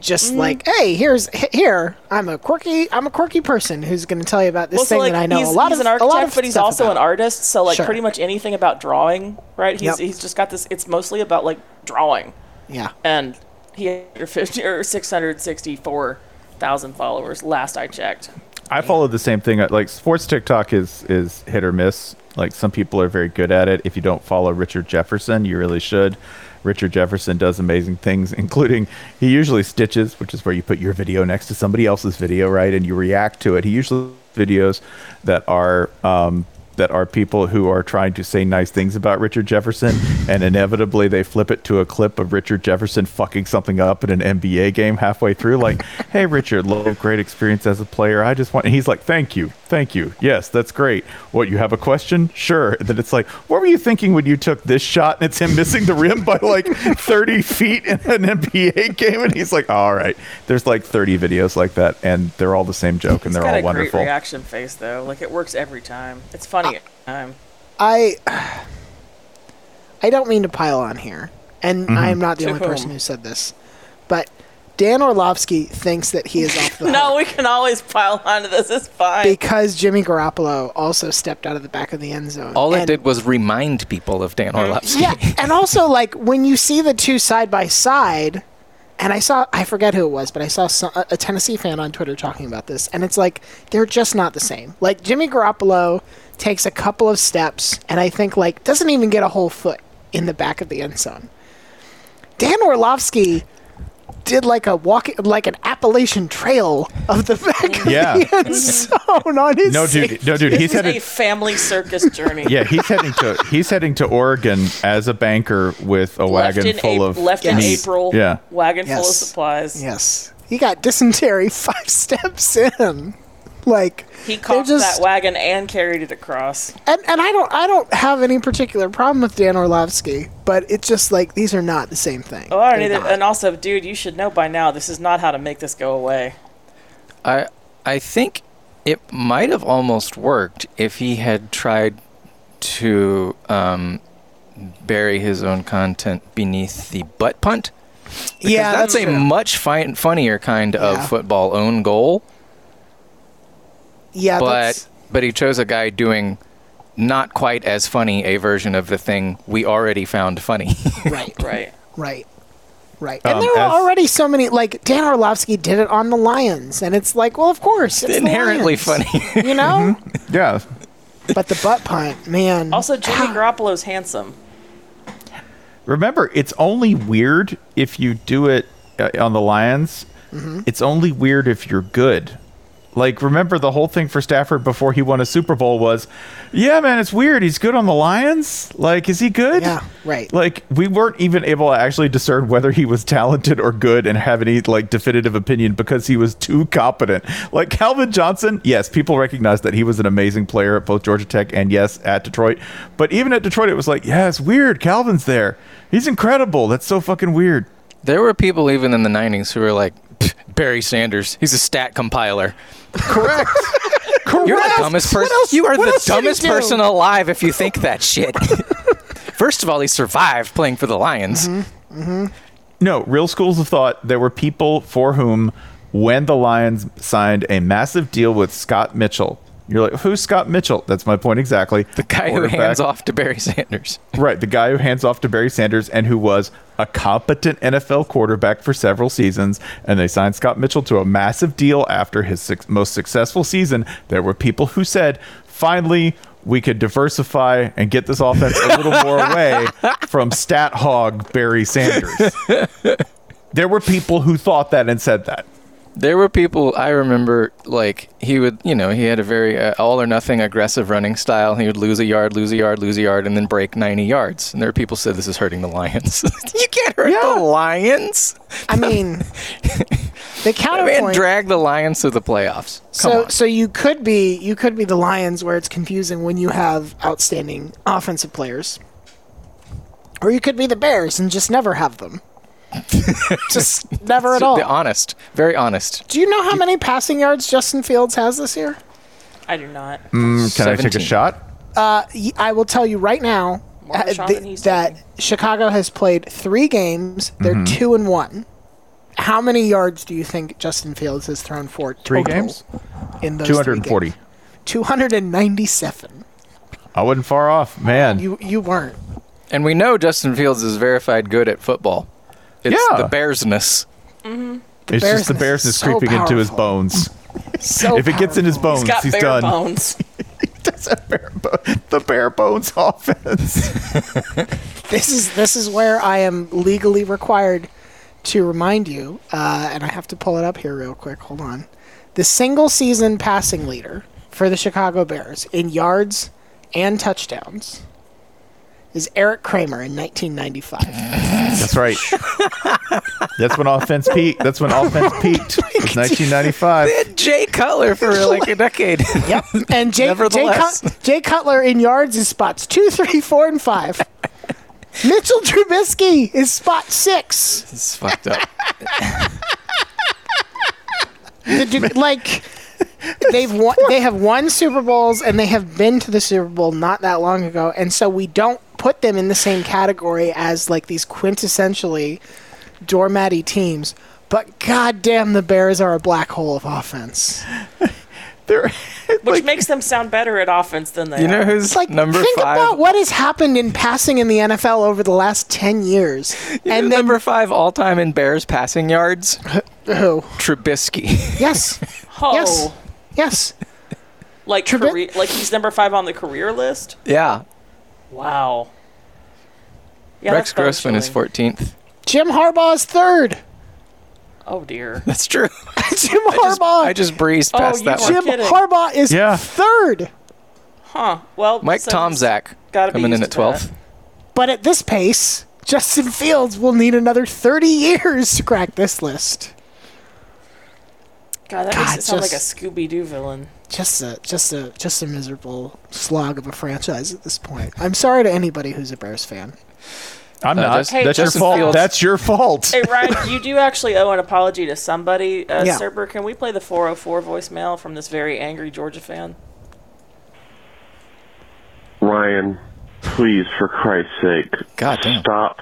Just Mhm. like, hey, here's here. I'm a quirky. I'm a quirky person who's going to tell you about this well, so thing like, that I know a lot he's of an architect, a lot of but he's also an artist. So like, Sure. pretty much anything about drawing, right? He's Yep. he's just got this. It's mostly about like drawing, Yeah. and he had 50 or six hundred sixty-four thousand followers last I checked. I follow the same thing. Like sports TikTok is is hit or miss. Like some people are very good at it. If you don't follow Richard Jefferson, you really should. Richard Jefferson does amazing things, (laughs) including he usually stitches, which is where you put your video next to somebody else's video, right? And you react to it. He usually videos that are um, that are people who are trying to say nice things about Richard Jefferson, (laughs) and inevitably they flip it to a clip of Richard Jefferson fucking something up in an NBA game halfway through. Like, (laughs) hey, Richard, love great experience as a player. I just want. And he's like, thank you, thank you. Yes, that's great. What you have a question? Sure. That it's like, what were you thinking when you took this shot? And it's him missing the rim by like (laughs) 30 feet in an NBA game, and he's like, all right. There's like 30 videos like that, and they're all the same joke, and they're got all a wonderful. great reaction face though. Like it works every time. It's funny every time. I (sighs) I don't mean to pile on here, and Mhm. I am not the To only person who said this, but Dan Orlovsky thinks that he is off the (laughs) hook No, we can always pile onto this. It's fine. because Jimmy Garoppolo also stepped out of the back of the end zone. All it did was remind people of Dan mm-hmm. Orlovsky. Yeah, and also like when you see the two side by side, and I saw I forget who it was, but I saw some, a a Tennessee fan on Twitter talking about this, and it's like they're just not the same. Like Jimmy Garoppolo takes a couple of steps, and I think like doesn't even get a whole foot in the back of the end zone. Dan Orlovsky did like a walk, like an Appalachian Trail of the back of Yeah. the end zone on his. No, dude, no, dude. This He's is a family circus journey. (laughs) Yeah, he's heading to he's heading to Oregon as a banker with a left wagon full Ap- of left in. April. Yeah, Wagon full of supplies. Yes, he got dysentery (laughs) five steps in. Like He they're caught just- that wagon and carried it across. and and I don't I don't have any particular problem with Dan Orlovsky, but it's just like these are not the same thing. Oh, I don't either. And also, dude, you should know by now. This is not how to make this go away. I I think it might have almost worked if he had tried to um, bury his own content beneath the butt punt. Because Yeah, that's, that's a true. much fi- funnier kind Yeah. of football own goal. Yeah, but that's, but he chose a guy doing not quite as funny a version of the thing we already found funny. (laughs) right, (laughs) Right. right, right. And Um, there as- already so many like Dan Orlovsky did it on the Lions, and it's like, well, of course, it's the Inherently Lions, funny. you (laughs) know. yeah. but the butt punt, man. Also, Jimmy Garoppolo's handsome. Remember, it's only weird if you do it uh, on the Lions. Mm-hmm. It's only weird if you're good. Like, remember the whole thing for Stafford before he won a Super Bowl was, yeah, man, it's weird. He's good on the Lions. Like, is he good? Yeah, right. Like, we weren't even able to actually discern whether he was talented or good and have any, like, definitive opinion because he was too competent. Like, Calvin Johnson, yes, people recognize that he was an amazing player at both Georgia Tech and, yes, at Detroit. But even at Detroit, it was like, yeah, it's weird. Calvin's there. He's incredible. That's so fucking weird. there were people even in the 90s who were like, Barry Sanders, he's a stat compiler. Correct. Correct. (laughs) You're the dumbest person. You are what the else did he dumbest person alive if you think that shit. (laughs) First of all, he survived playing for the Lions. Mm-hmm. Mm-hmm. No, real schools of thought. There were people for whom, when the Lions signed a massive deal with Scott Mitchell, you're like, who's Scott Mitchell? That's my point exactly. The guy who hands off to Barry Sanders. (laughs) Right, the guy who hands off to Barry Sanders and who was a competent NFL quarterback for several seasons. And they signed Scott Mitchell to a massive deal after his most successful season. There were people who said, finally, we could diversify and get this offense a little more (laughs) away from stat hog Barry Sanders. (laughs) there were people who thought that and said that. There were people I remember like he would, you know, he had a very uh, all or nothing aggressive running style. He would lose a yard, lose a yard, lose a yard, and then break 90 yards. And there are people said this is hurting the Lions. (laughs) you can't hurt the Lions. I mean, (laughs) the I counterpoint. mean, drag the Lions to the playoffs. Come so on. so you could be you could be the Lions where it's confusing when you have outstanding offensive players, or you could be the Bears and just never have them. (laughs) just (laughs) never at all. The honest, very honest. Do you know how many passing yards Justin Fields has this year? I do not. Mm, can I take a 17. shot? Uh, y- I will tell you right now More uh, shot th- than he's that Chicago has played three games. They're Mm-hmm. two and one. How many yards do you think Justin Fields has thrown for? Three total games? in those three 240. games? 297. I wasn't far off, man. You you weren't. And we know Justin Fields is verified good at football. It's Yeah. the Bearsness. it's just the Bearsness Bears is is so creeping into his bones. (laughs) So if it gets in his bones, He's got he's bare done. bones. (laughs) That's a bare bo- the bare bones offense. (laughs) this is this is where I am legally required to remind you, uh, and I have to pull it up here real quick. Hold on. The single season passing leader for the Chicago Bears in yards and touchdowns is Erik Kramer in 1995. That's right. (laughs) That's when offense peaked. That's when offense (laughs) peaked. It was 1995. They had Jay Cutler for like a decade. (laughs) Yep. And Jay, Jay, Cut, Jay Cutler in yards is spots two, three, four, and five. Mitchell Trubisky is spot six. It's fucked up. The dude- like they've won, they have won Super Bowls and they have been to the Super Bowl not that long ago, and so we don't put them in the same category as like these quintessentially doormatty teams. But goddamn, the Bears are a black hole of offense. (laughs) (laughs) Which makes them sound better at offense than they You know are. who's Like number think five? about what has happened in passing in the NFL over the last ten years. (laughs) You and then number five all time in Bears passing yards? Who? Trubisky. yes, Oh, yes, yes. like career, like he's number five on the career list. yeah. Wow. Yeah, Rex that's Grossman is 14th. Jim Harbaugh is third. Oh dear. (laughs) That's true. (laughs) Jim Harbaugh. I just breezed Oh, past you that one. Jim kidding. Harbaugh is Yeah. third. Huh. Well, Mike so Tomczak gotta be coming in used at to that. 12th. But at this pace, Justin Fields will need another 30 (laughs) years to crack this list. God, that God, makes it sound like a Scooby Doo villain. Just a just a just a miserable slog of a franchise at this point. I'm sorry to anybody who's a Bears fan. I'm Uh, not. just- Hey, That's your fault. Fields- That's your fault. Hey Ryan, (laughs) you do actually owe an apology to somebody, uh, Yeah. Cerber. Can we play the 404 voicemail from this very angry Georgia fan? Ryan, please, for Christ's sake, God damn. stop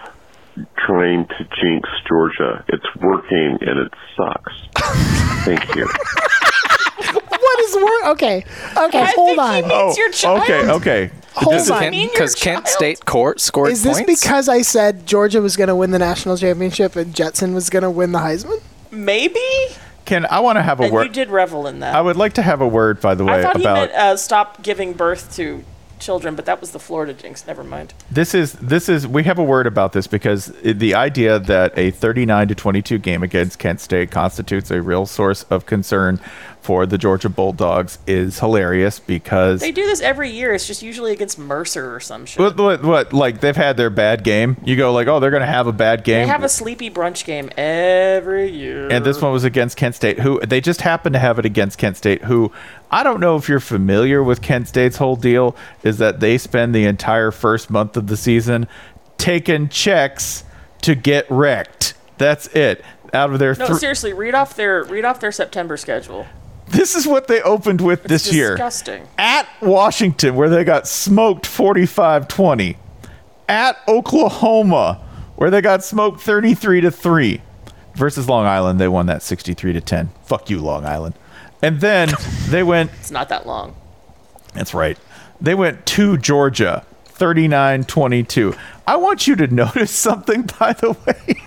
trying to jinx Georgia. It's working and it sucks. (laughs) Thank you. What is wor Okay, okay, hold on. Oh, your child. okay, okay. Hold Because on. Kent, 'cause Kent State court scored Is this points. because I said Georgia was going to win the national championship and Stetson was going to win the Heisman? Maybe. Ken, I want to have a word? You did revel in that. I would like to have a word, by the way, I thought he about meant uh, stop giving birth to children, but that was the Florida jinx. Never mind. this is this is we have a word about this because the idea that a 39 to 22 game against Kent State constitutes a real source of concern for the Georgia Bulldogs is hilarious because They do this every year. It's just usually against Mercer or some shit. what, what what like they've had their bad game. You go like, "Oh, they're going to have a bad game. They have a sleepy brunch game every year. and this one was against Kent State, who they just happened to have it against Kent State, who I don't know if you're familiar with Kent State's whole deal is that they spend the entire first month of the season taking checks to get wrecked. That's it. Out of their No, thr- seriously, read off their read off their September schedule. This is what they opened with this year. Disgusting. At Washington, where they got smoked 45 20. At Oklahoma, where they got smoked 33 to 3. Versus Long Island, they won that 63 to 10. Fuck you, Long Island. And then (laughs) they went, It's not that long. that's right. They went to Georgia 39 22. I want you to (laughs) notice something, by the way.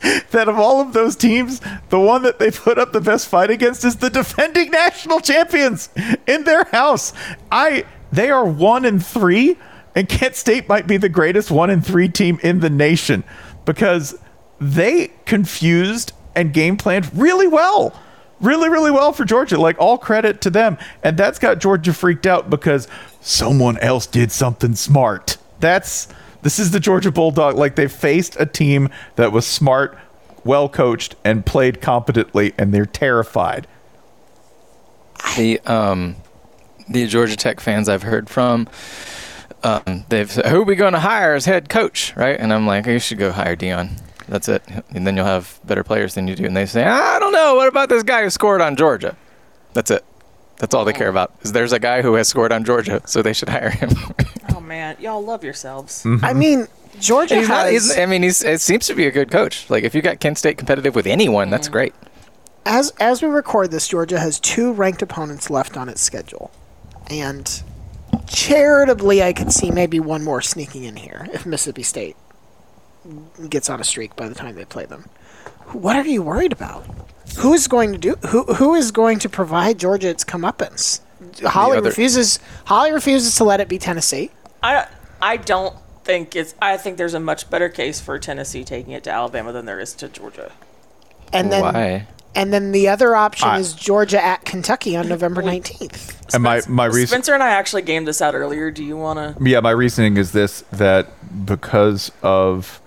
(laughs) that of all of those teams, the one that they put up the best fight against is the defending national champions in their house. I they are one and three, and Kent State might be the greatest one and three team in the nation because they confused and game planned really well. Really, really well for Georgia. Like all credit to them. And that's got Georgia freaked out because someone else did something smart. That's this is the Georgia Bulldog. Like they faced a team that was smart, well coached, and played competently, and they're terrified. the um the Georgia Tech fans I've heard from um, they've said, "Who are we going to hire as head coach?" Right, and I'm like, "You should go hire Dion. That's it, and then you'll have better players than you do." And they say, "I don't know. What about this guy who scored on Georgia?" That's it. That's all they care about. Is there's a guy who has scored on Georgia, so they should hire him. (laughs) Oh man, y'all love yourselves. Mm-hmm. I mean, Georgia he's not, he's, I mean, he's it seems to be a good coach. Like if you got Kent State competitive with anyone, that's mm. great. as as we record this, Georgia has two ranked opponents left on its schedule, and charitably, I could see maybe one more sneaking in here if Mississippi State gets on a streak by the time they play them. What are you worried about? Who is going to do? Who who is going to provide Georgia its comeuppance? Holly other- refuses. Holly refuses to let it be Tennessee. I I don't think it's. I think there's a much better case for Tennessee taking it to Alabama than there is to Georgia. And then Why? And then the other option I- is Georgia at Kentucky on November 19th. And my my reason. Spencer and I actually gamed this out earlier. Do you want to? Yeah, my reasoning is this: that because of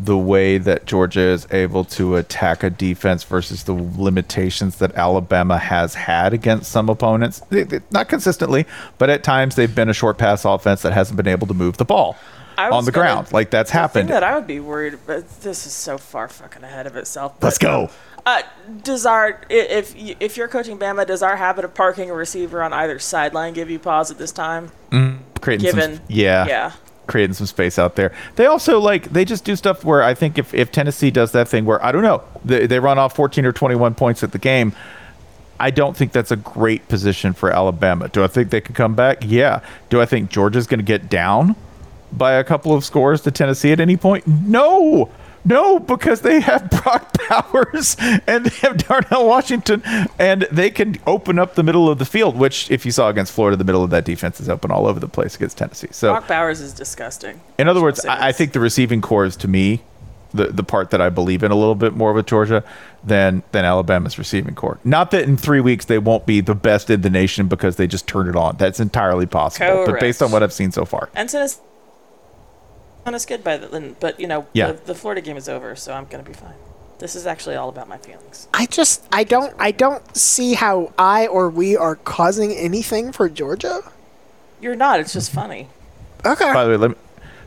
the way that Georgia is able to attack a defense versus the limitations that Alabama has had against some opponents, not consistently, but at times they've been a short pass offense that hasn't been able to move the ball on the gonna- ground. Like that's The happened. thing that I would be worried, but this is so far fucking ahead of itself. Let's go. Uh, does our if if you're coaching Bama, does our habit of parking a receiver on either sideline give you pause at this time? Mm, creating Given, some, yeah, yeah. Creating some space out there. They also like they just do stuff where I think if, if Tennessee does that thing where I don't know they, they run off 14 or 21 points at the game. I don't think that's a great position for Alabama. Do I think they could come back? Yeah. Do I think Georgia's going to get down by a couple of scores to Tennessee at any point? No. No, because they have (laughs) Brock Bowers and they have Darnell Washington, and they can open up the middle of the field. Which, if you saw against Florida, the middle of that defense is open all over the place against Tennessee. So, Brock Bowers is disgusting. in other words, I, I think the receiving corps is to me the the part that I believe in a little bit more with Georgia than than Alabama's receiving corps. Not that in three weeks they won't be the best in the nation because they just turned it on. That's entirely possible. But based on what I've seen so far, And Tennessee's not as good by then, but you know, Yeah. the, the Florida game is over, so I'm gonna be fine. This is actually all about my feelings. I just I don't I don't see how I or we are causing anything for Georgia. You're not. It's just funny. Okay. by the way, let me,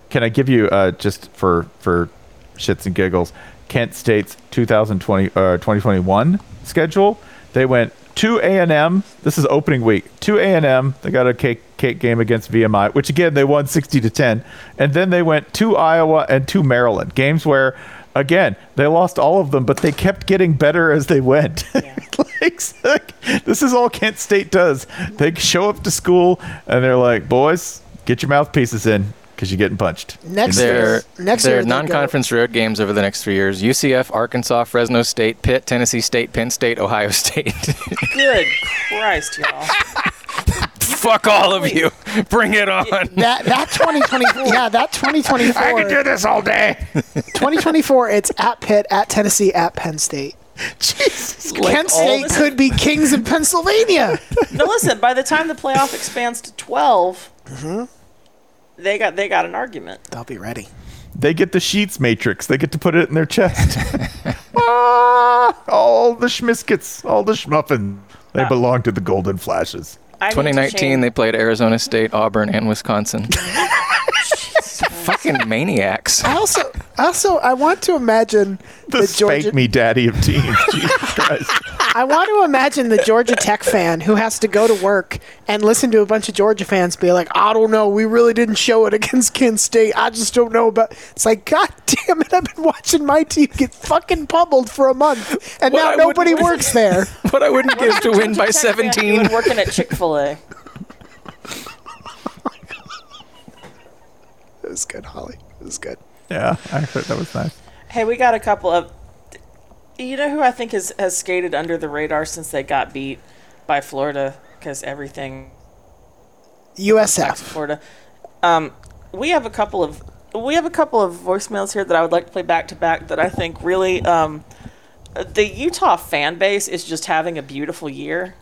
can I give you uh, just for for shits and giggles Kent State's 2020 uh, 2021 schedule? They went to A and M. This is opening week. To A and M. They got a cake cake game against VMI, which again they won 60 to 10, and then they went to Iowa and to Maryland. Games where. Again, they lost all of them, but they kept getting better as they went. (laughs) like, like, this is all Kent State does. They show up to school and they're like, "Boys, get your mouthpieces in because you're getting punched." Next their, year, next their year non-conference road games over the next three years: UCF, Arkansas, Fresno State, Pitt, Tennessee State, Penn State, Ohio State. (laughs) Good Christ, y'all. Fuck all of you! Bring it on. That that 2020 (laughs) yeah that 2024 I can do this all day. 2024 it's at Pitt at Tennessee at Penn State. Jesus, Kent all State this- could be kings of Pennsylvania. now listen. By the time the playoff expands to 12 Mm-hmm. They got they got an argument. They'll be ready. They get the sheets matrix. They get to put it in their chest. (laughs) ah, all the schmiskets, all the schmuffin. They belong to the Golden Flashes. I 2019, they played Arizona State, Auburn, and Wisconsin. (laughs) Fucking (laughs) maniacs. I also also I want to imagine The, the spank Georgia me daddy of teams. Jesus (laughs) Christ. I want to imagine the Georgia Tech fan who has to go to work and listen to a bunch of Georgia fans be like, I don't know, we really didn't show it against Kent State. I just don't know about It's like, God damn it, I've been watching my team get fucking pummeled for a month and What now I nobody (laughs) works there. What I wouldn't give to win by Tech fan 17. doing working at Chick Fil A. It was good, Holly. It was good. Yeah, I thought that was nice. Hey, we got a couple of. You know who I think has has skated under the radar since they got beat by Florida because everything USF. Florida. Um, we have a couple of we have a couple of voicemails here that I would like to play back to back that I think really um, the Utah fan base is just having a beautiful year.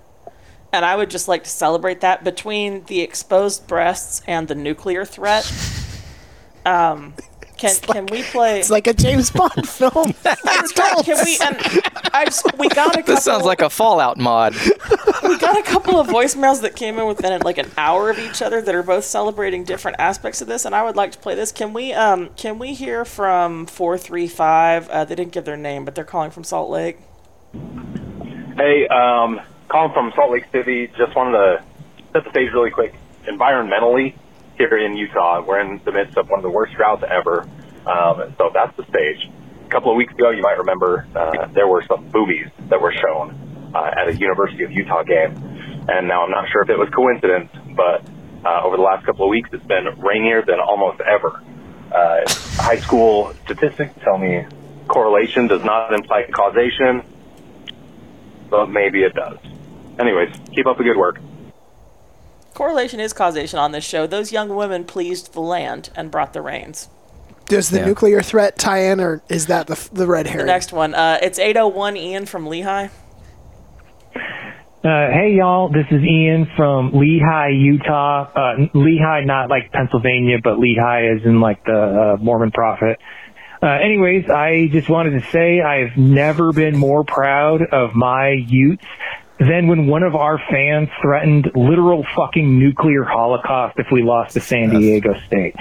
And I would just like to celebrate that between the exposed breasts and the nuclear threat. Um, (laughs) can can we play? It's like a James Bond (laughs) film. Can we? And I just, we got a couple. (laughs) This sounds like a Fallout mod. we got a couple of voicemails that came in within like an hour of each other that are both celebrating different aspects of this, and I would like to play this. Can we um can we hear from four three five? Uh, they didn't give their name, but they're calling from Salt Lake. Hey, um, calling from Salt Lake City. Just wanted to set the stage really quick. Environmentally, here in Utah, we're in the midst of one of the worst droughts ever. Um, so that's the stage. A couple of weeks ago, you might remember uh, there were some boobies that were shown uh, at a University of Utah game. And now I'm not sure if it was coincidence, but uh, over the last couple of weeks, it's been rainier than almost ever. Uh, high school statistics tell me correlation does not imply causation, but maybe it does. Anyways, keep up the good work. Correlation is causation on this show. Those young women pleased the land and brought the rains. Does the Yeah. nuclear threat tie in, or is that the the red The herring? next one. Uh, it's 801 Ian from Lehi. Uh, hey y'all, this is Ian from Lehi, Utah. Uh, Lehi, not like Pennsylvania, but Lehi is in like the uh, Mormon prophet. Uh, anyways, I just wanted to say I've never been more proud of my Utes than when one of our fans threatened literal fucking nuclear holocaust if we lost to San Diego State.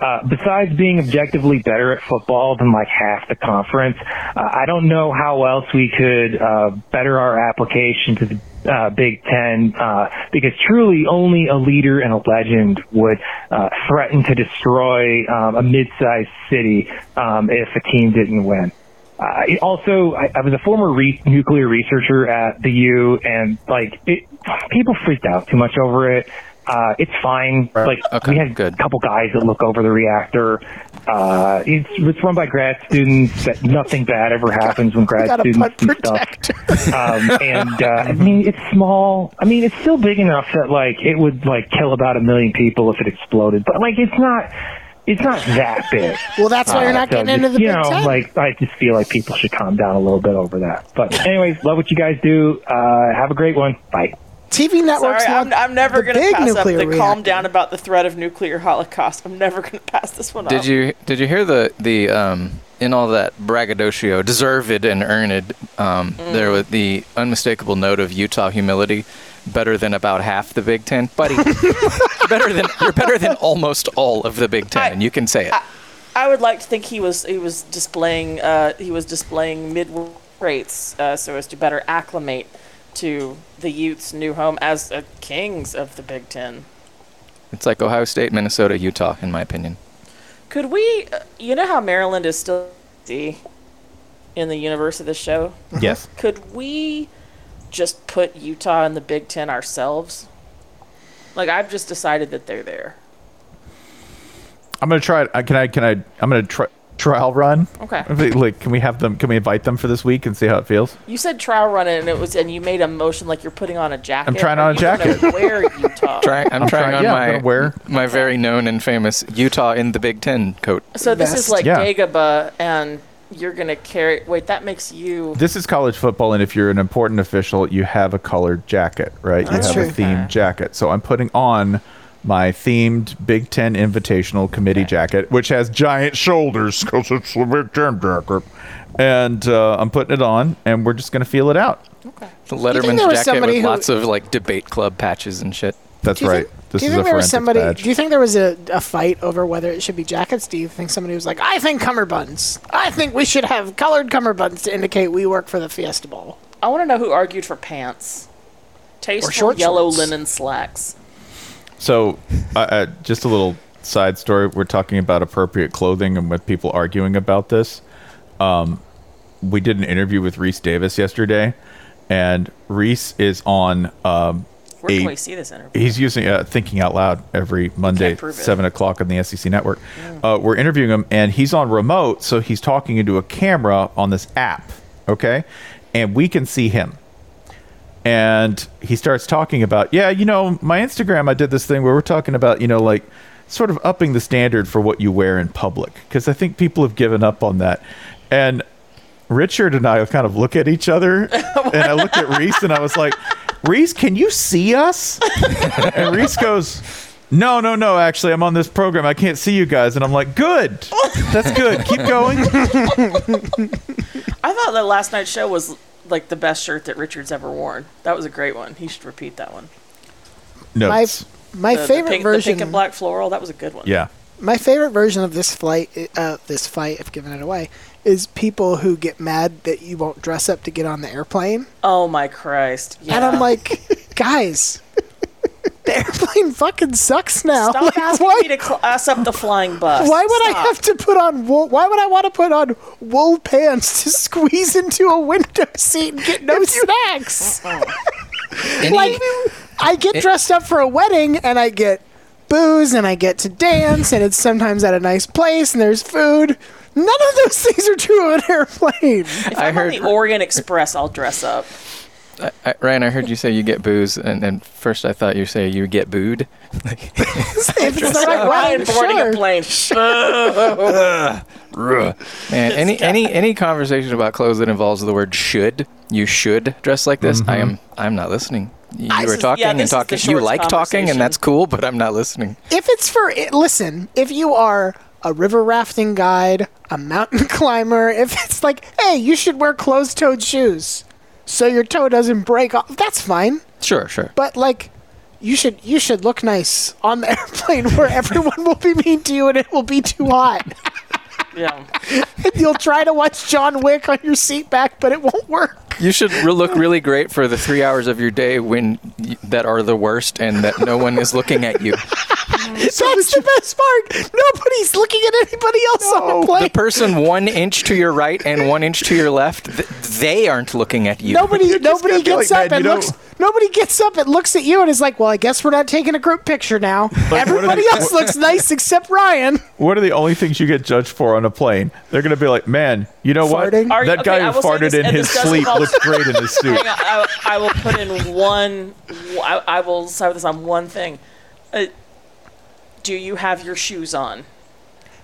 Uh, besides being objectively better at football than like half the conference, uh, I don't know how else we could uh, better our application to the uh, Big Ten uh, because truly only a leader and a legend would uh, threaten to destroy um, a mid-sized city um, if a team didn't win. Uh, also, I, I was a former re- nuclear researcher at the U, and like it, people freaked out too much over it. Uh, it's fine. Like we had a couple guys that look over the reactor. Uh, it's, it's run by grad students. That nothing bad ever happens when grad students butt do stuff. Um, (laughs) and uh, I mean, it's small. I mean, it's still big enough that like it would like kill about a million people if it exploded. But like, it's not. It's not that big. (laughs) Well, that's why you're not so getting into just, the You Big know, Ten. like I just feel like people should calm down a little bit over that. But anyways, love what you guys do. Uh, have a great one. Bye. TV networks. Sorry, I'm, I'm never going to pass up the nuclear calm down about the threat of nuclear holocaust. I'm never going (laughs) to pass this one Did up. you did you hear the the um in all that braggadocio, deserved and earned, um, Mm. there was the unmistakable note of Utah humility, better than about half the Big Ten, buddy. (laughs) better than you're better than almost all of the Big Ten, and you can say it. I would like to think he was he was displaying uh, he was displaying mid rates uh, so as to better acclimate to the Utes' new home as uh, kings of the Big Ten. It's like Ohio State, Minnesota, Utah, in my opinion. Could we? Uh, you know how Maryland is still D in the universe of this show. Yes. Could we just put Utah in the Big Ten ourselves? Like I've just decided that they're there. I'm gonna try it. uh, Can I? Can I? I'm gonna try trial run. Okay. Like, can we have them? Can we invite them for this week and see how it feels? You said trial run it, and it was, and you made a motion like you're putting on a jacket. I'm trying on a jacket. Wear Utah. (laughs) Try, I'm, I'm trying trying- on yeah, my gonna wear- my very known and famous Utah in the Big Ten coat. So this is like Yeah. Dagobah, and you're gonna carry. Wait, that makes you. This is college football, and if you're an important official, you have a colored jacket, right? That's you have true. a themed jacket. So I'm putting on my themed Big Ten Invitational Committee jacket, which has giant shoulders because it's the Big Ten jacket. And uh, I'm putting it on, and we're just going to feel it out. Okay. The Letterman's jacket with who- lots of like debate club patches and shit. That's Do right. think- this do you is think a there was somebody? badge. Do you think there was a, a fight over whether it should be jackets? Do you think somebody was like, "I think cummerbunds. I think we should have colored cummerbunds to indicate we work for the Fiesta Bowl." I want to know who argued for pants. Tasteful short yellow shorts. linen slacks. So, uh, uh, just a little side story. We're talking about appropriate clothing and with people arguing about this. Um, we did an interview with Rece Davis yesterday, and Rece is on. Um, Where can a- we see this interview? He's using uh, Thinking Out Loud every Monday, seven o'clock on the SEC network. Uh, we're interviewing him, and he's on remote, so he's talking into a camera on this app. Okay, and we can see him and he starts talking about yeah you know my instagram i did this thing where we're talking about you know like sort of upping the standard for what you wear in public because i think people have given up on that and richard and i kind of look at each other (laughs) and i looked at rece and i was like rece can you see us (laughs) and rece goes no no no actually i'm on this program i can't see you guys and i'm like good that's good keep going I thought that last night's show was like the best shirt that Richard's ever worn. That was a great one. He should repeat that one. notes My The- the favorite pink, the version. pink and black floral. That was a good one. yeah My favorite version of this flight, uh, this fight, if given it away, is people who get mad that you won't dress up to get on the airplane. Oh my Christ! Yeah. And I'm like, (laughs) guys, the airplane fucking sucks now. Stop Like, asking why, me to cl- ass up the flying (laughs) bus. why would I have to put on wool? Why would I want to put on wool pants to squeeze into a window seat and get no snacks? (laughs) like, I get dressed up for a wedding and I get booze and I get to dance and it's sometimes at a nice place and there's food. None of those things are true of an airplane. If I'm on the Orient Express, I'll dress up. I, I, Ryan, I heard you say you get booze, and, and first I thought you say you get booed. if (laughs) (laughs) it's the right Ryan boarding sure. a plane. (laughs) Man, any any any conversation about clothes that involves the word should, you should dress like this. I am mm-hmm. I'm not listening. You I- were This talking yeah, and this is the talking. You like talking, and that's cool, but I'm not listening. If it's for it, listen, if you are a river rafting guide, a mountain (laughs) climber, if it's like, hey, you should wear closed-toed shoes so your toe doesn't break off, that's fine. Sure, sure. But like, you should you should look nice on the (laughs) airplane where everyone will be mean to you and it will be too hot. Yeah. (laughs) and you'll try to watch John Wick on your seat back, but it won't work. You should re- look really great for the three hours of your day when y- that are the worst, and that no one is looking at you. (laughs) That's the best part. Nobody's looking at anybody else on the plane. The person one inch to your right and one inch to your left, th- they aren't looking at you. Nobody, nobody be gets like, up "Man, and you know-" looks. Nobody gets up and looks at you and is like, "Well, I guess we're not taking a group picture now." (laughs) what Everybody they- (laughs) else looks nice except Ryan. What are the only things you get judged for on a plane? They're going to be like, man, you know Farting? what? Are you- that okay, guy I who will say farted this, in and his this does sleep involve- looks great in his suit. Hang on, I, I will put in one. I, I will with this on one thing. Uh, do you have your shoes on?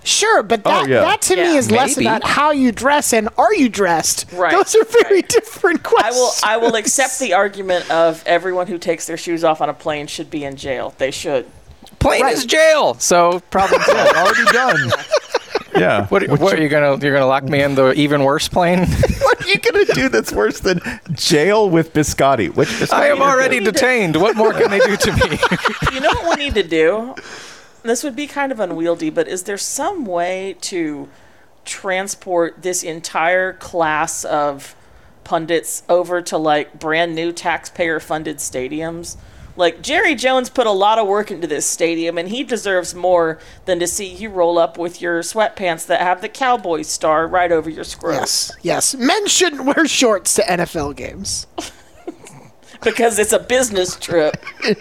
Sure, but Oh, that, yeah. that to me Yeah. is less Maybe. about how you dress and are you dressed. Right, Those are very different I questions. will. I will accept the argument of everyone who takes their shoes off on a plane should be in jail. They should. Plane is jail, so problem solved. (laughs) Already done. (laughs) Yeah. What, what are you gonna you're gonna lock me in the even worse plane? (laughs) what are you going to do that's worse than jail with biscotti? Which biscotti? I am already it? detained. What more can they do to me? (laughs) You know what we need to do? This would be kind of unwieldy, but is there some way to transport this entire class of pundits over to like brand new taxpayer funded stadiums? Like Jerry Jones put a lot of work into this stadium and he deserves more than to see you roll up with your sweatpants that have the cowboy star right over your scrot. yes, yes. Men shouldn't wear shorts to NFL games. (laughs) Because it's a business trip. (laughs)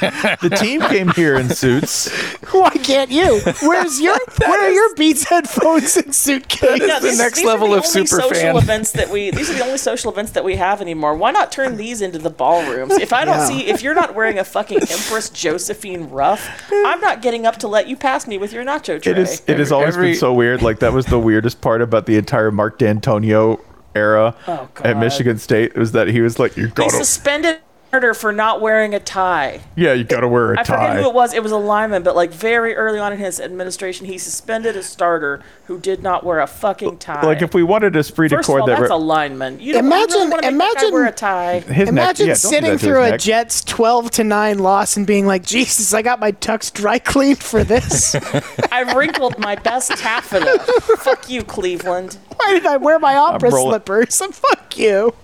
The team came here in suits. Why can't you? Where's your (laughs) Where are your Beats headphones and suitcase? Yeah, the these- next these are level the of only super social fan. events that we these are the only social events that we have anymore. Why not turn these into the ballrooms? If I don't Yeah. see if you're not wearing a fucking (laughs) Empress Josephine ruff, I'm not getting up to let you pass me with your nacho tray. It is. It has always Every- been so weird. Like that was the weirdest part about the entire Mark Dantonio era Oh, at Michigan State was that he was like, "You gotta, suspended Carter for not wearing a tie. yeah, you gotta wear a I tie. I forget who it was. It was a lineman, but like very early on in his administration, he suspended a starter who did not wear a fucking tie. Like if we wanted a esprit to First of corps all, that that's re- a lineman. You don't Imagine- really want to make that guy imagine- wear a tie. his neck, Imagine yeah, sitting through a neck. Jets 12 to 9 loss and being like, Jesus, I got my tux dry cleaned for this. (laughs) I wrinkled my best taffeta. (laughs) Fuck you, Cleveland. Why did I wear my opera rolling- slippers? (laughs) Fuck you.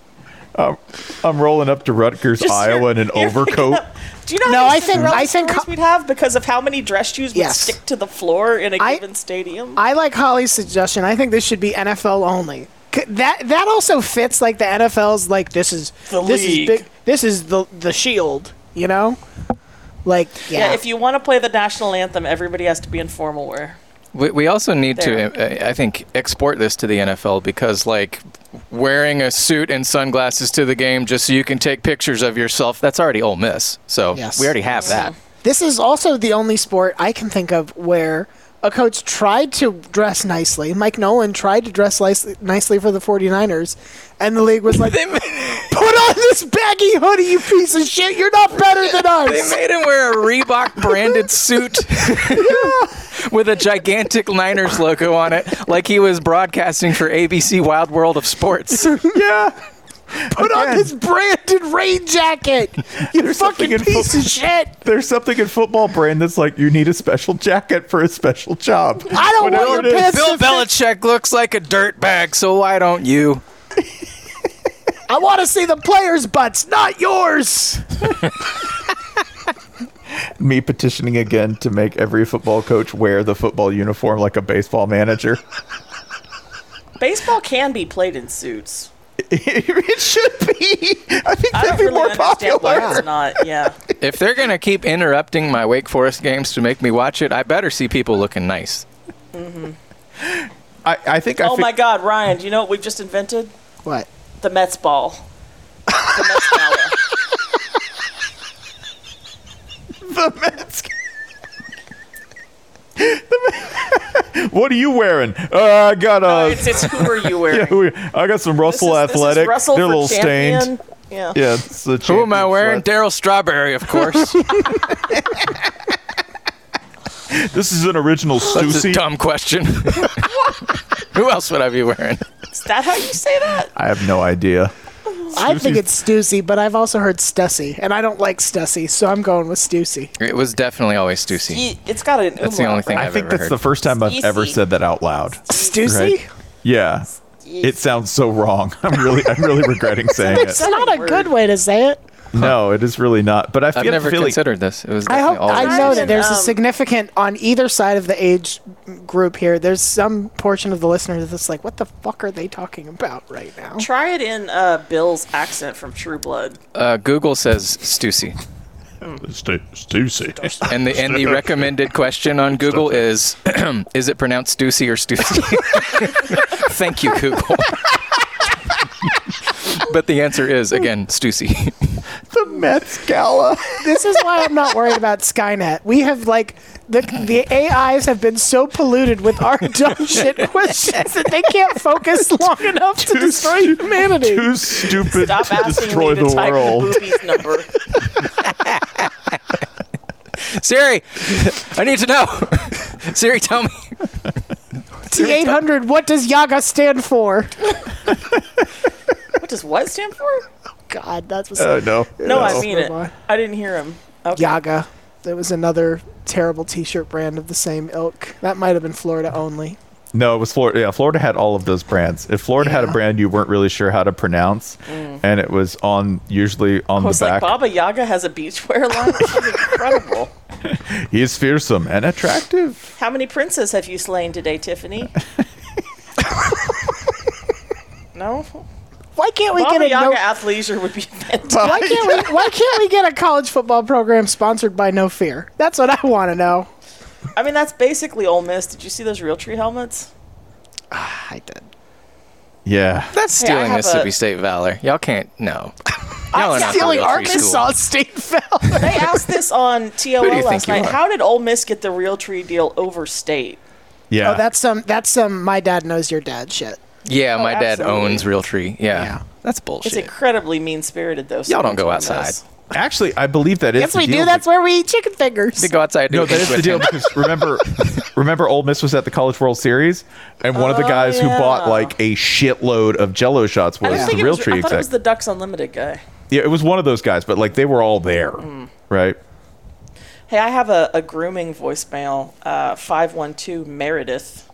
Um, I'm rolling up to Rutgers, Just Iowa, in an (laughs) you're- overcoat. Do you know No, how many I think- I think- stories we'd have because of how many dress shoes would Yes. stick to the floor in a I- given stadium? I like Holly's suggestion. I think this should be NFL only. C- That that also fits like the NFL's like this is The this league. is big this is the the shield, you know? Like yeah. yeah. if you want to play the national anthem, everybody has to be in formal wear. We, we also need to, uh, I think, export this to the NFL because, like, wearing a suit and sunglasses to the game just so you can take pictures of yourself, that's already Ole Miss. So Yes. we already have that. This is also the only sport I can think of where a coach tried to dress nicely. Mike Nolan tried to dress nicely, nicely for the 49ers, and the league was like, (laughs) (laughs) Put on this baggy hoodie, you piece of shit. You're not better than us. They made him wear a Reebok branded (laughs) suit with a gigantic Niners logo on it, like he was broadcasting for ABC Wild World of Sports. yeah. Put on this branded rain jacket. (laughs) You fucking in piece fo- of shit. There's something in football brand that's like you need a special jacket for a special job. I don't Whatever want it your pants Bill. Belichick looks like a dirtbag, so why don't you? I want to see the players' butts, not yours. (laughs) Me petitioning again to make every football coach wear the football uniform like a baseball manager. Baseball can be played in suits. (laughs) it should be. I think I that'd be really more understand why popular. it's not. Yeah. (laughs) If they're gonna keep interrupting my Wake Forest games to make me watch it, I better see people looking nice. Mm-hmm. I, I think I oh fi- my God, Ryan! Do you know what we've just invented? What? The Mets ball. The Mets (laughs) Gala. the Mets. (laughs) what are you wearing? Uh, I got a. No, it's, it's who are you (laughs) wearing? yeah, who- I got some Russell This is- this is Athletic. Russell They're a little champion. stained. Yeah. Yeah. It's Who am I wearing? sweat. Darryl Strawberry, of course. (laughs) This is an original That's a Stussy. dumb question. Who else would I be wearing? Is that how you say that? I have no idea. I think it's Stussy, but I've also heard Stussy, and I don't like Stussy, so I'm going with Stussy. It was definitely always Stussy. Ye- It's got an That's the only thing I I've think ever that's heard. the first time I've ever Stussy. said that out loud. Stussy? Right? Yeah. It sounds so wrong. (laughs) I'm really, I'm really regretting saying it. It's not a good way to say it. No, it is really not. But I I've never feel like considered this. It was I hope I know that there's a Um, significant on either side of the age group here. There's some portion of the listeners that's like, "What the fuck are they talking about right now?" Try it in uh, Bill's accent from True Blood. Uh, Google says Stussy. Stussy. And the and the (laughs) recommended question on Google is (clears throat) is it pronounced Stussy or Stussy? (laughs) Thank you, Google. (laughs) but the answer is again Stussy. (laughs) the Mets Gala. this is why I'm not worried about Skynet. We have like the the AIs have been so polluted with our (laughs) dumb shit (laughs) questions that they can't focus long enough to destroy humanity. Too stupid Stop to asking destroy me to the type world. the boobies number. Siri, I need to know. Siri, tell me. T800. What does Yaga stand for? What does what stand for? Oh God, that's what. Oh no. No, I mean it. on. I didn't hear him. Okay. Yaga. There was another terrible T-shirt brand of the same ilk. That might have been Florida only. No, it was Florida. Yeah, Florida had all of those brands. If Florida had a brand you weren't really sure how to pronounce, Mm. and it was on usually on I was the like, back, Baba Yaga has a beachwear line. This incredible. (laughs) he is fearsome and attractive. How many princes have you slain today, Tiffany? (laughs) no. Why can't we Baba get a Yaga no- athleisure would be fantastic. Why can't we? (laughs) Why can't we get a college football program sponsored by No Fear? That's what I want to know. I mean, that's basically Ole Miss. Did you see those Realtree helmets? Ah, I did. Yeah. That's Hey, I stealing have Mississippi a- State valor. Y'all can't. No. (laughs) Y'all are I'm not stealing the Realtree school. Arkansas State Valor. (laughs) They asked this on TOL Who do you last think you night. are? How did Ole Miss get the Realtree deal over state? Yeah. Oh, that's some. That's some. My dad knows your dad shit. Yeah, Oh, my dad absolutely. owns Realtree. Yeah. Yeah. That's bullshit. It's incredibly mean spirited, though. Y'all don't go outside. us. Actually, I believe that is Yes, the we deal. do. That's where we eat chicken fingers. They go outside. No, that is the deal because remember, (laughs) remember, Ole Miss was at the College World Series, and one of the Oh, guys who bought like a shitload of Jello shots was didn't the think was. Realtree I thought it was the Ducks Unlimited guy. yeah, it was one of those guys, but like they were all there, Mm. right? Hey, I have a, a grooming voicemail. Uh, Five one two Meredith.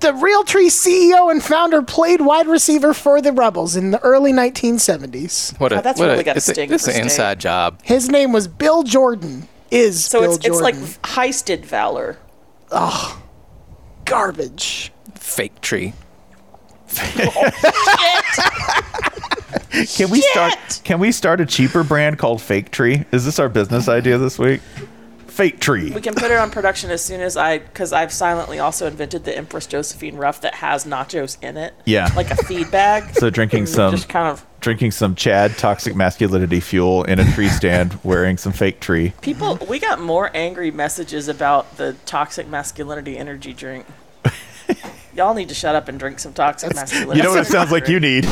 The Realtree CEO and founder played wide receiver for the Rebels in the early 1970s. What a, Oh, that's what really a, got a it's, a, sting it's for an inside job. His name was Bill Jordan. Is So Bill it's it's like heisted valor. oh, garbage. Fake tree. Oh, (laughs) can we start? Can we start a cheaper brand called Fake Tree? Is this our business idea this week? Fake Tree. We can put it on production as soon as I, because I've silently also invented the Empress Josephine Ruff that has nachos in it. Yeah. Like a feed bag. (laughs) So drinking And some Just kind of. drinking some Chad toxic masculinity fuel in a tree stand, (laughs) wearing some fake tree. People, we got more angry messages about the toxic masculinity energy drink. (laughs) Y'all need to shut up and drink some toxic masculinity. You know what it sounds like you need.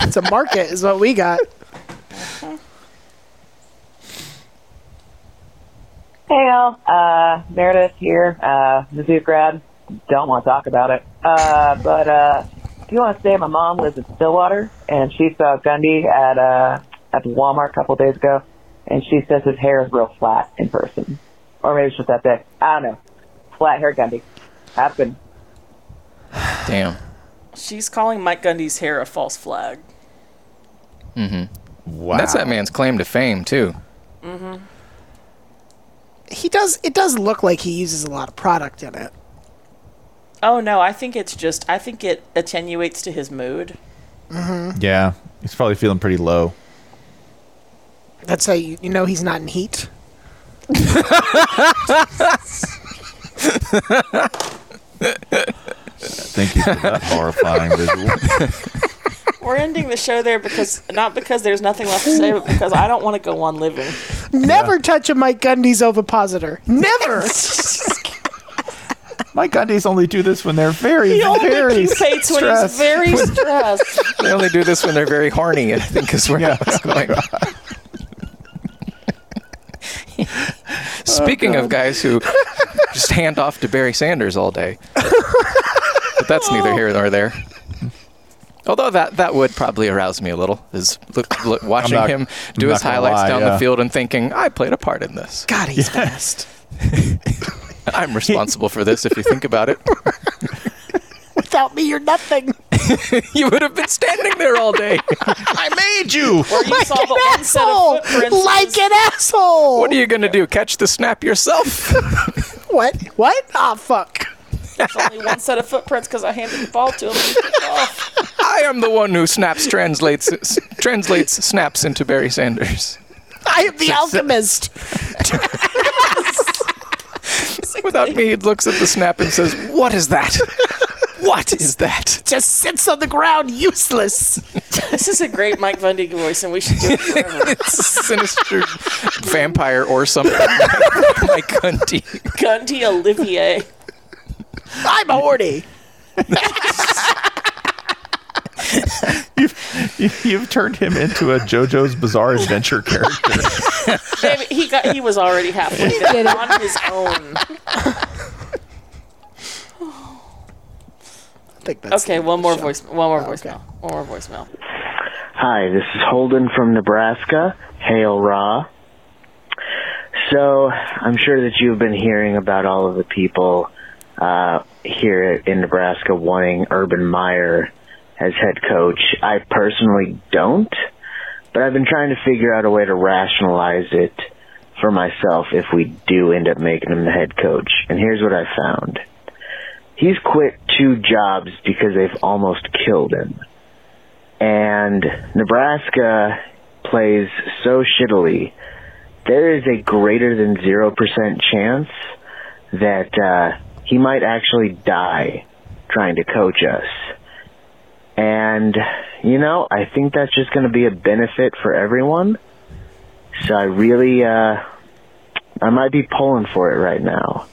It's a market, is what we got. Hey, Al. Uh, Meredith here. Uh, Mizzou grad. Don't want to talk about it. Uh, but, uh, if you want to say my mom lives in Stillwater and she saw Gundy at, uh, at the Walmart a couple of days ago and she says his hair is real flat in person. Or maybe it's just that big. I don't know. Flat hair Gundy. Have good. Damn. She's calling Mike Gundy's hair a false flag. Mm-hmm. Wow. That's that man's claim to fame too. Mm-hmm. He does. It does look like he uses a lot of product in it. Oh no, I think it's just. I think it attenuates to his mood. Mm-hmm. Yeah, he's probably feeling pretty low. That's how you, you know he's not in heat. Thank you for that horrifying visual. We're ending the show there because not because there's nothing left to say, but because I don't want to go on living. Never touch a Mike Gundy's ovipositor. Never. (laughs) Mike Gundy's only do this when they're very, He only very pupates when he's stressed. very (laughs) stressed. They only do this when they're very horny. I think is where I was going. (laughs) Speaking of guys who just hand off to Barry Sanders all day, but that's neither here nor there. Although that that would probably arouse me a little, is look, look, watching not- him I'm do his highlights lie, down yeah. the field and thinking, I played a part in this. God, he's fast. (laughs) I'm responsible for this if you think about it. (laughs) Without me, you're nothing. (laughs) you would have been standing there all day. I made you. Where you Like saw an but one set of asshole. Like an asshole. What are you gonna do? Catch the snap yourself? What? What? Ah, fuck. There's only one set of footprints because I handed the ball to him. And he picked it off. (laughs) I am the one who snaps translates s- translates snaps into Barry Sanders. I am the alchemist. (laughs) Without me, he looks at the snap and says, "What is that? What is that?" Just sits on the ground, useless. This is a great Mike Gundy voice, and we should do it forever. (laughs) It's sinister vampire or something. Mike Gundy. Gundy Olivier. I'm horny. You- You've turned him into a JoJo's Bizarre Adventure character. Maybe he got he was already halfway He there did on his own. I think that's Okay, one more voice one more oh, voicemail. One more voicemail. Hi, this is Holden from Nebraska. Hail Ra. So, I'm sure that you've been hearing about all of the people uh, here in Nebraska wanting Urban Meyer as head coach. I personally don't, but I've been trying to figure out a way to rationalize it for myself if we do end up making him the head coach. And here's what I found. He's quit two jobs because they've almost killed him and Nebraska plays so shittily, there is a greater than 0% chance that uh, he might actually die trying to coach us. And, you know, I think that's just going to be a benefit for everyone. So I really, uh, I might be pulling for it right now.